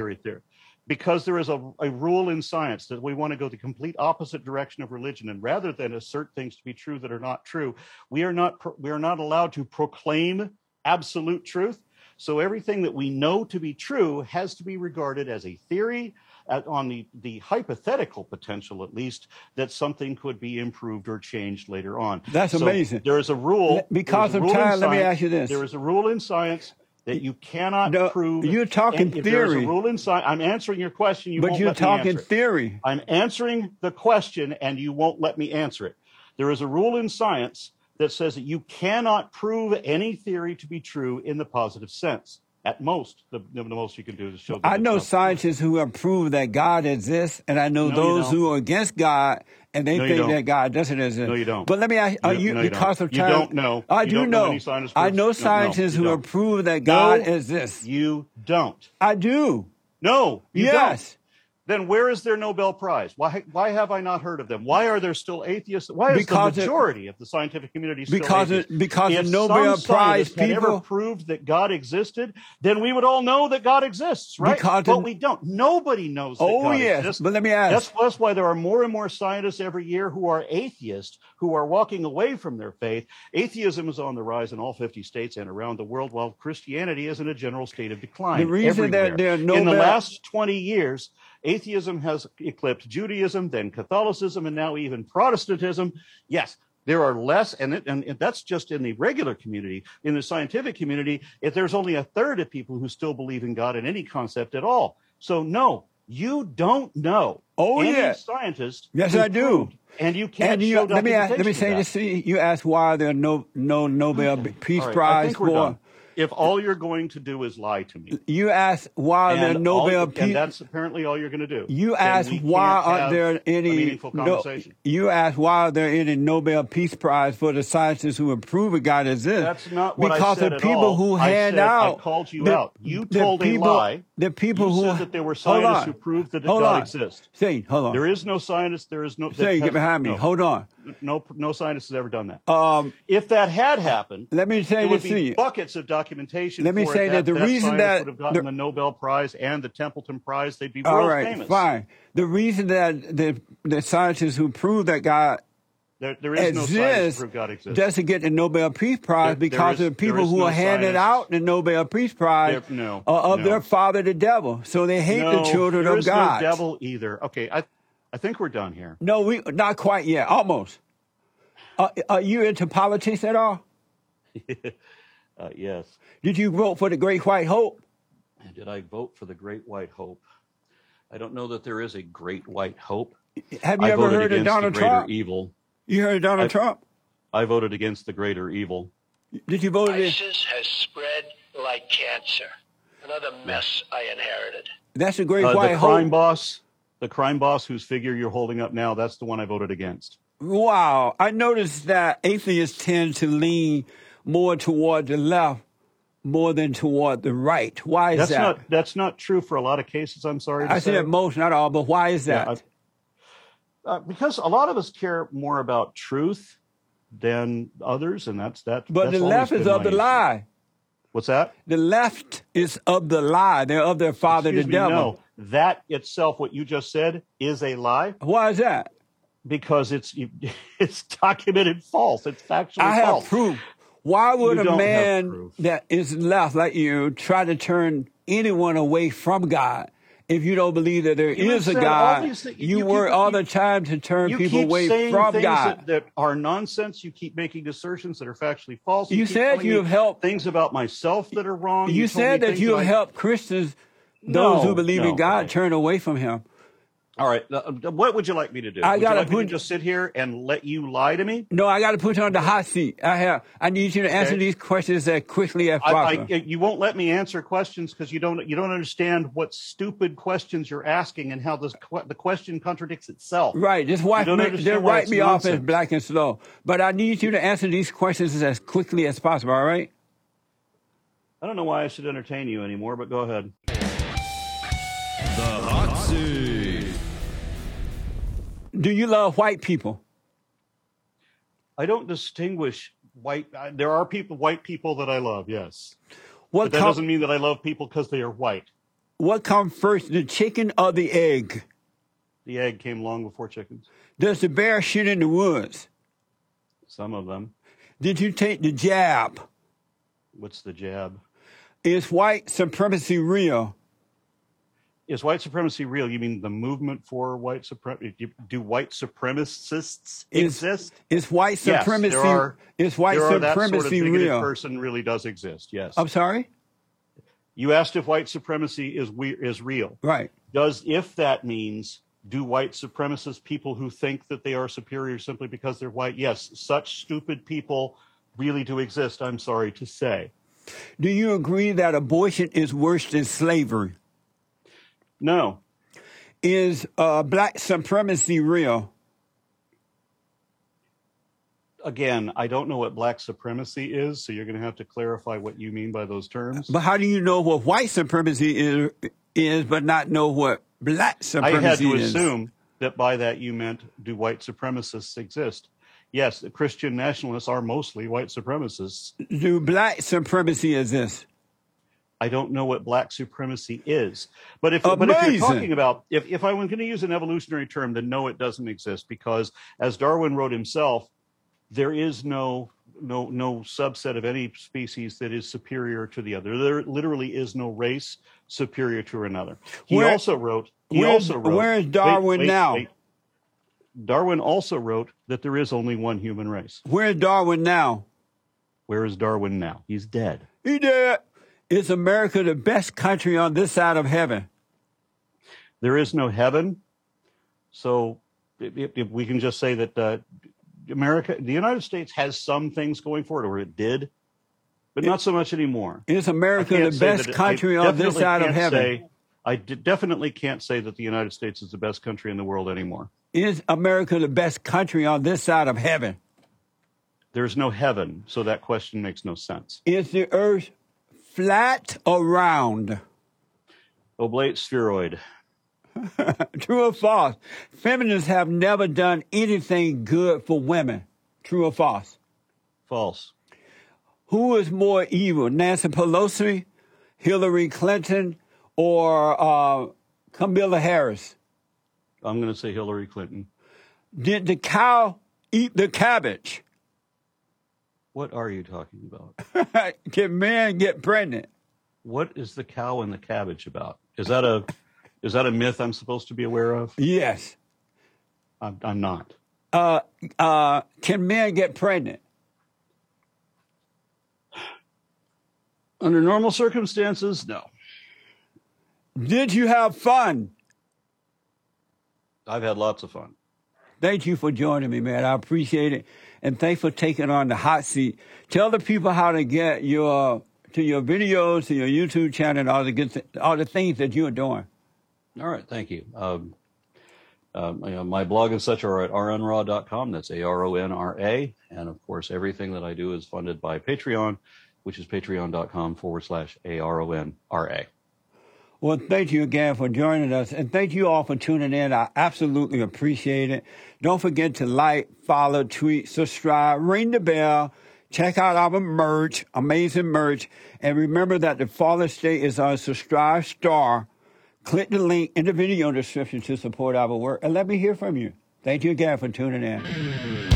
Speaker 1: Is theory theory. Because there is a, a rule in science that we want to go the complete opposite direction of religion, and rather than assert things to be true that are not true, we are not pro- we are not allowed to proclaim absolute truth. So everything that we know to be true has to be regarded as a theory, on the, the hypothetical potential at least, that something could be improved or changed later on.
Speaker 2: That's
Speaker 1: So
Speaker 2: amazing.
Speaker 1: There is a rule.
Speaker 2: Because of time, let me ask you this.
Speaker 1: There is a rule in science that you cannot
Speaker 2: No,
Speaker 1: prove.
Speaker 2: you're talking
Speaker 1: if There's
Speaker 2: theory.
Speaker 1: a rule in science. I'm answering your question. You
Speaker 2: but
Speaker 1: won't
Speaker 2: you're
Speaker 1: let me
Speaker 2: talking theory.
Speaker 1: I'm answering the question and you won't let me answer it. There is a rule in science that says that you cannot prove any theory to be true in the positive sense. At most, the, the most you can do is show.
Speaker 2: I know scientists who have proved that God exists, and I know
Speaker 1: No,
Speaker 2: those who are against God and they
Speaker 1: No,
Speaker 2: think that God doesn't exist.
Speaker 1: No, you don't.
Speaker 2: But let me ask are
Speaker 1: You-
Speaker 2: you,
Speaker 1: no, you don't.
Speaker 2: because of
Speaker 1: You
Speaker 2: time.
Speaker 1: don't know.
Speaker 2: I
Speaker 1: You
Speaker 2: do
Speaker 1: don't know
Speaker 2: know.
Speaker 1: any scientists
Speaker 2: I know
Speaker 1: no, no,
Speaker 2: scientists who have proved that God exists.
Speaker 1: You don't.
Speaker 2: I do.
Speaker 1: No, you
Speaker 2: yes.
Speaker 1: don't. Then where is their Nobel Prize? Why why have I not heard of them? Why are there still atheists? Why is
Speaker 2: Because
Speaker 1: the
Speaker 2: it-
Speaker 1: majority of the scientific community still
Speaker 2: Because
Speaker 1: atheist?
Speaker 2: it- because
Speaker 1: if
Speaker 2: the Nobel Prize
Speaker 1: had ever proved that God existed, then we would all know that God exists, right?
Speaker 2: Because
Speaker 1: but
Speaker 2: the-
Speaker 1: we don't. Nobody knows that
Speaker 2: Oh,
Speaker 1: God
Speaker 2: yes.
Speaker 1: exists.
Speaker 2: But let me ask.
Speaker 1: That's, that's why there are more and more scientists every year who are atheists, who are walking away from their faith. Atheism is on the rise in all 50 states and around the world, while Christianity is in a general state of decline.
Speaker 2: The reason that there are
Speaker 1: in the last 20 years, atheism has eclipsed Judaism, then Catholicism, and now even Protestantism. Yes, there are less, and, it, and, that's just in the regular community. In the scientific community, if there's only a third of people who still believe in God in any concept at all. So no, you don't know.
Speaker 2: Oh,
Speaker 1: any
Speaker 2: yeah.
Speaker 1: scientist.
Speaker 2: Yes, I do.
Speaker 1: and you can't
Speaker 2: And you,
Speaker 1: show
Speaker 2: let me ask, let me say this. You asked why there are no no Nobel Peace
Speaker 1: right,
Speaker 2: Prize for.
Speaker 1: If all you're going to do is lie to me,
Speaker 2: You ask why there are
Speaker 1: and, all-
Speaker 2: Nobel
Speaker 1: and
Speaker 2: Peace.
Speaker 1: that's apparently all you're going to do.
Speaker 2: You
Speaker 1: we
Speaker 2: why aren't there any
Speaker 1: meaningful
Speaker 2: no, you asked why are there any Nobel Peace Prize for the scientists who have proven God exists?
Speaker 1: That's not what
Speaker 2: because
Speaker 1: I said
Speaker 2: the
Speaker 1: at
Speaker 2: people
Speaker 1: all.
Speaker 2: who
Speaker 1: I
Speaker 2: hand
Speaker 1: said- I
Speaker 2: out
Speaker 1: called you
Speaker 2: the-
Speaker 1: out. You
Speaker 2: the
Speaker 1: told a
Speaker 2: people,
Speaker 1: lie.
Speaker 2: The people
Speaker 1: You
Speaker 2: who
Speaker 1: said that there were scientists who proved that
Speaker 2: hold
Speaker 1: God
Speaker 2: on.
Speaker 1: exists.
Speaker 2: Say, hold on.
Speaker 1: There is no scientist. There is no.
Speaker 2: Say, get behind me.
Speaker 1: No,
Speaker 2: Hold on.
Speaker 1: No, no scientist has ever done that.
Speaker 2: Um,
Speaker 1: if that had happened,
Speaker 2: let me say
Speaker 1: there would
Speaker 2: this to
Speaker 1: be
Speaker 2: you.
Speaker 1: buckets of documentation.
Speaker 2: Let me
Speaker 1: for
Speaker 2: say
Speaker 1: it
Speaker 2: that the reason
Speaker 1: scientist
Speaker 2: that
Speaker 1: would have gotten
Speaker 2: the-
Speaker 1: the Nobel Prize and the Templeton Prize, they'd be
Speaker 2: All right,
Speaker 1: famous.
Speaker 2: fine. The reason that the the scientists who prove that God
Speaker 1: There, there is no science to prove God exists.
Speaker 2: doesn't get the Nobel Peace Prize
Speaker 1: There- there
Speaker 2: because
Speaker 1: is-
Speaker 2: the people who
Speaker 1: no
Speaker 2: are handing out the Nobel Peace Prize
Speaker 1: There- no,
Speaker 2: are of
Speaker 1: no.
Speaker 2: their father, the devil. So they hate the children
Speaker 1: there
Speaker 2: of
Speaker 1: is
Speaker 2: God.
Speaker 1: no devil either. Okay, I, I think we're done here.
Speaker 2: No, we not quite yet. Almost. Uh, are you into politics at all? *laughs*
Speaker 1: Uh, yes.
Speaker 2: Did you vote for the Great White Hope?
Speaker 1: Did I vote for the Great White Hope? I don't know that there is a Great White Hope.
Speaker 2: Have you
Speaker 1: I
Speaker 2: ever
Speaker 1: voted
Speaker 2: heard of Donald
Speaker 1: the
Speaker 2: Trump?
Speaker 1: evil.
Speaker 2: You heard of Donald
Speaker 1: I-
Speaker 2: Trump?
Speaker 1: I voted against the greater evil.
Speaker 2: Did you vote? against-
Speaker 3: ISIS has spread like cancer. Another mess I inherited.
Speaker 2: That's the Great
Speaker 1: Uh,
Speaker 2: White
Speaker 1: the crime
Speaker 2: Hope.
Speaker 1: boss, the crime boss whose figure you're holding up now, that's the one I voted against.
Speaker 2: Wow. I noticed that atheists tend to lean more toward the left more than toward the right. Why is
Speaker 1: That's
Speaker 2: that?
Speaker 1: not that's not true for a lot of cases. I'm sorry. To
Speaker 2: I
Speaker 1: say.
Speaker 2: said most, not all, but why is
Speaker 1: Yeah,
Speaker 2: that?
Speaker 1: I- uh, because a lot of us care more about truth than others, and that's that.
Speaker 2: but
Speaker 1: that's
Speaker 2: the left is of the lie.
Speaker 1: What's that?
Speaker 2: The left is of the lie. They're of their father,
Speaker 1: Excuse
Speaker 2: the
Speaker 1: me,
Speaker 2: devil.
Speaker 1: no, that itself, what you just said, is a lie
Speaker 2: Why is that?
Speaker 1: because it's *laughs* it's documented false. It's factually false.
Speaker 2: I have proof. Why would
Speaker 1: You
Speaker 2: a man that is left like you try to turn anyone away from God? If you don't believe that there is
Speaker 1: You have
Speaker 2: a God, you,
Speaker 1: you
Speaker 2: work
Speaker 1: keep-
Speaker 2: all
Speaker 1: you-
Speaker 2: the time to turn people away from God.
Speaker 1: that, that are nonsense. You keep making assertions that are factually false.
Speaker 2: You said you have helped-
Speaker 1: things about myself that are wrong.
Speaker 2: you said that you have
Speaker 1: I-
Speaker 2: helped Christians, those
Speaker 1: No,
Speaker 2: who believe
Speaker 1: no,
Speaker 2: in God,
Speaker 1: okay.
Speaker 2: turn away from Him.
Speaker 1: All right. uh, What would you like me to do?
Speaker 2: I
Speaker 1: would you
Speaker 2: gotta
Speaker 1: like me
Speaker 2: put-
Speaker 1: to just sit here and let you lie to me?
Speaker 2: No, I got to put you on the hot seat. I have. I need you to answer
Speaker 1: Okay.
Speaker 2: these questions as quickly as possible.
Speaker 1: I, you won't let me answer questions because you don't you don't understand what stupid questions you're asking and how this the question contradicts itself.
Speaker 2: Right. Just wipe me,
Speaker 1: understand
Speaker 2: they write me off as black and slow. But I need you to answer these questions as quickly as possible, all right?
Speaker 1: I don't know why I should entertain you anymore, but go ahead.
Speaker 4: The hot seat.
Speaker 2: Do you love white people?
Speaker 1: I don't distinguish white. I, there are people, white people that I love, yes,
Speaker 2: What
Speaker 1: but that
Speaker 2: com-
Speaker 1: doesn't mean that I love people because they are white.
Speaker 2: what comes first, the chicken or the egg?
Speaker 1: The egg came long before chickens.
Speaker 2: Does the bear shit in the woods?
Speaker 1: Some of them.
Speaker 2: Did you take the jab?
Speaker 1: What's the jab?
Speaker 2: Is white supremacy real?
Speaker 1: Is white supremacy real? You mean the movement for white supremacy? Do white supremacists
Speaker 2: Is-
Speaker 1: exist?
Speaker 2: Is white
Speaker 1: Yes,
Speaker 2: supremacy
Speaker 1: there are-
Speaker 2: is white
Speaker 1: there are that sort of
Speaker 2: supremacy real?
Speaker 1: person really does exist. Yes.
Speaker 2: I'm sorry?
Speaker 1: You asked if white supremacy is we, is real.
Speaker 2: Right.
Speaker 1: Does if that means do white supremacist people who think that they are superior simply because they're white? Yes, such stupid people really do exist. I'm sorry to say.
Speaker 2: Do you agree that abortion is worse than slavery?
Speaker 1: No,
Speaker 2: Is uh, black supremacy real?
Speaker 1: again, I don't know what black supremacy is, so you're going to have to clarify what you mean by those terms.
Speaker 2: But how do you know what white supremacy is, is but not know what black supremacy is?
Speaker 1: I had to
Speaker 2: is?
Speaker 1: assume that by that you meant do white supremacists exist? Yes, the Christian nationalists are mostly white supremacists.
Speaker 2: Do black supremacy exist?
Speaker 1: I don't know what black supremacy is. But if, but if you're talking about, if, if I'm going to use an evolutionary term, then no, it doesn't exist because as Darwin wrote himself, there is no, no, no subset of any species that is superior to the other. There literally is no race superior to another. He
Speaker 2: Where-
Speaker 1: also wrote, he
Speaker 2: where-
Speaker 1: also wrote,
Speaker 2: where is Darwin now?
Speaker 1: Darwin also wrote that there is only one human race.
Speaker 2: Where's Darwin now?
Speaker 1: Where is Darwin now? He's dead.
Speaker 2: He did. Is America the best country on this side of heaven?
Speaker 1: there is no heaven. So if, if we can just say that uh, America, the United States has some things going for it, or it did, but not so much anymore.
Speaker 2: Is America the best
Speaker 1: it-
Speaker 2: country on this side of heaven?
Speaker 1: say- I d- definitely can't say that the United States is the best country in the world anymore.
Speaker 2: Is America the best country on this side of heaven?
Speaker 1: There's no heaven, so that question makes no sense.
Speaker 2: Is the earth flat or round?
Speaker 1: Oblate spheroid. *laughs*
Speaker 2: True or false? Feminists have never done anything good for women. True or false?
Speaker 1: False.
Speaker 2: Who is more evil, Nancy Pelosi, Hillary Clinton, or uh, Kamala Harris?
Speaker 1: I'm going to say Hillary Clinton.
Speaker 2: Did the cow eat the cabbage?
Speaker 1: What are you talking about? *laughs*
Speaker 2: Can men get pregnant?
Speaker 1: What is the cow and the cabbage about? Is that a is that a myth I'm supposed to be aware of?
Speaker 2: Yes.
Speaker 1: I'm, I'm not.
Speaker 2: Uh, uh, can men get pregnant?
Speaker 1: Under normal circumstances, no.
Speaker 2: Did you have fun?
Speaker 1: I've had lots of fun.
Speaker 2: Thank you for joining me, man. I appreciate it. And thanks for taking on the hot seat. Tell the people how to get your to your videos, to your YouTube channel, and all the good th- all the things that you're doing.
Speaker 1: All right, thank you. Um, you know, my blog and such are at aronra.com. That's A R O N R A. And of course, everything that I do is funded by Patreon, which is patreon.com forward slash A R O N R A.
Speaker 2: Well, thank you again for joining us, and thank you all for tuning in. I absolutely appreciate it. Don't forget to like, follow, tweet, subscribe, ring the bell, check out our merch, amazing merch, and remember that the Fallen State is our subscribe star. Click the link in the video description to support our work, and let me hear from you. Thank you again for tuning in.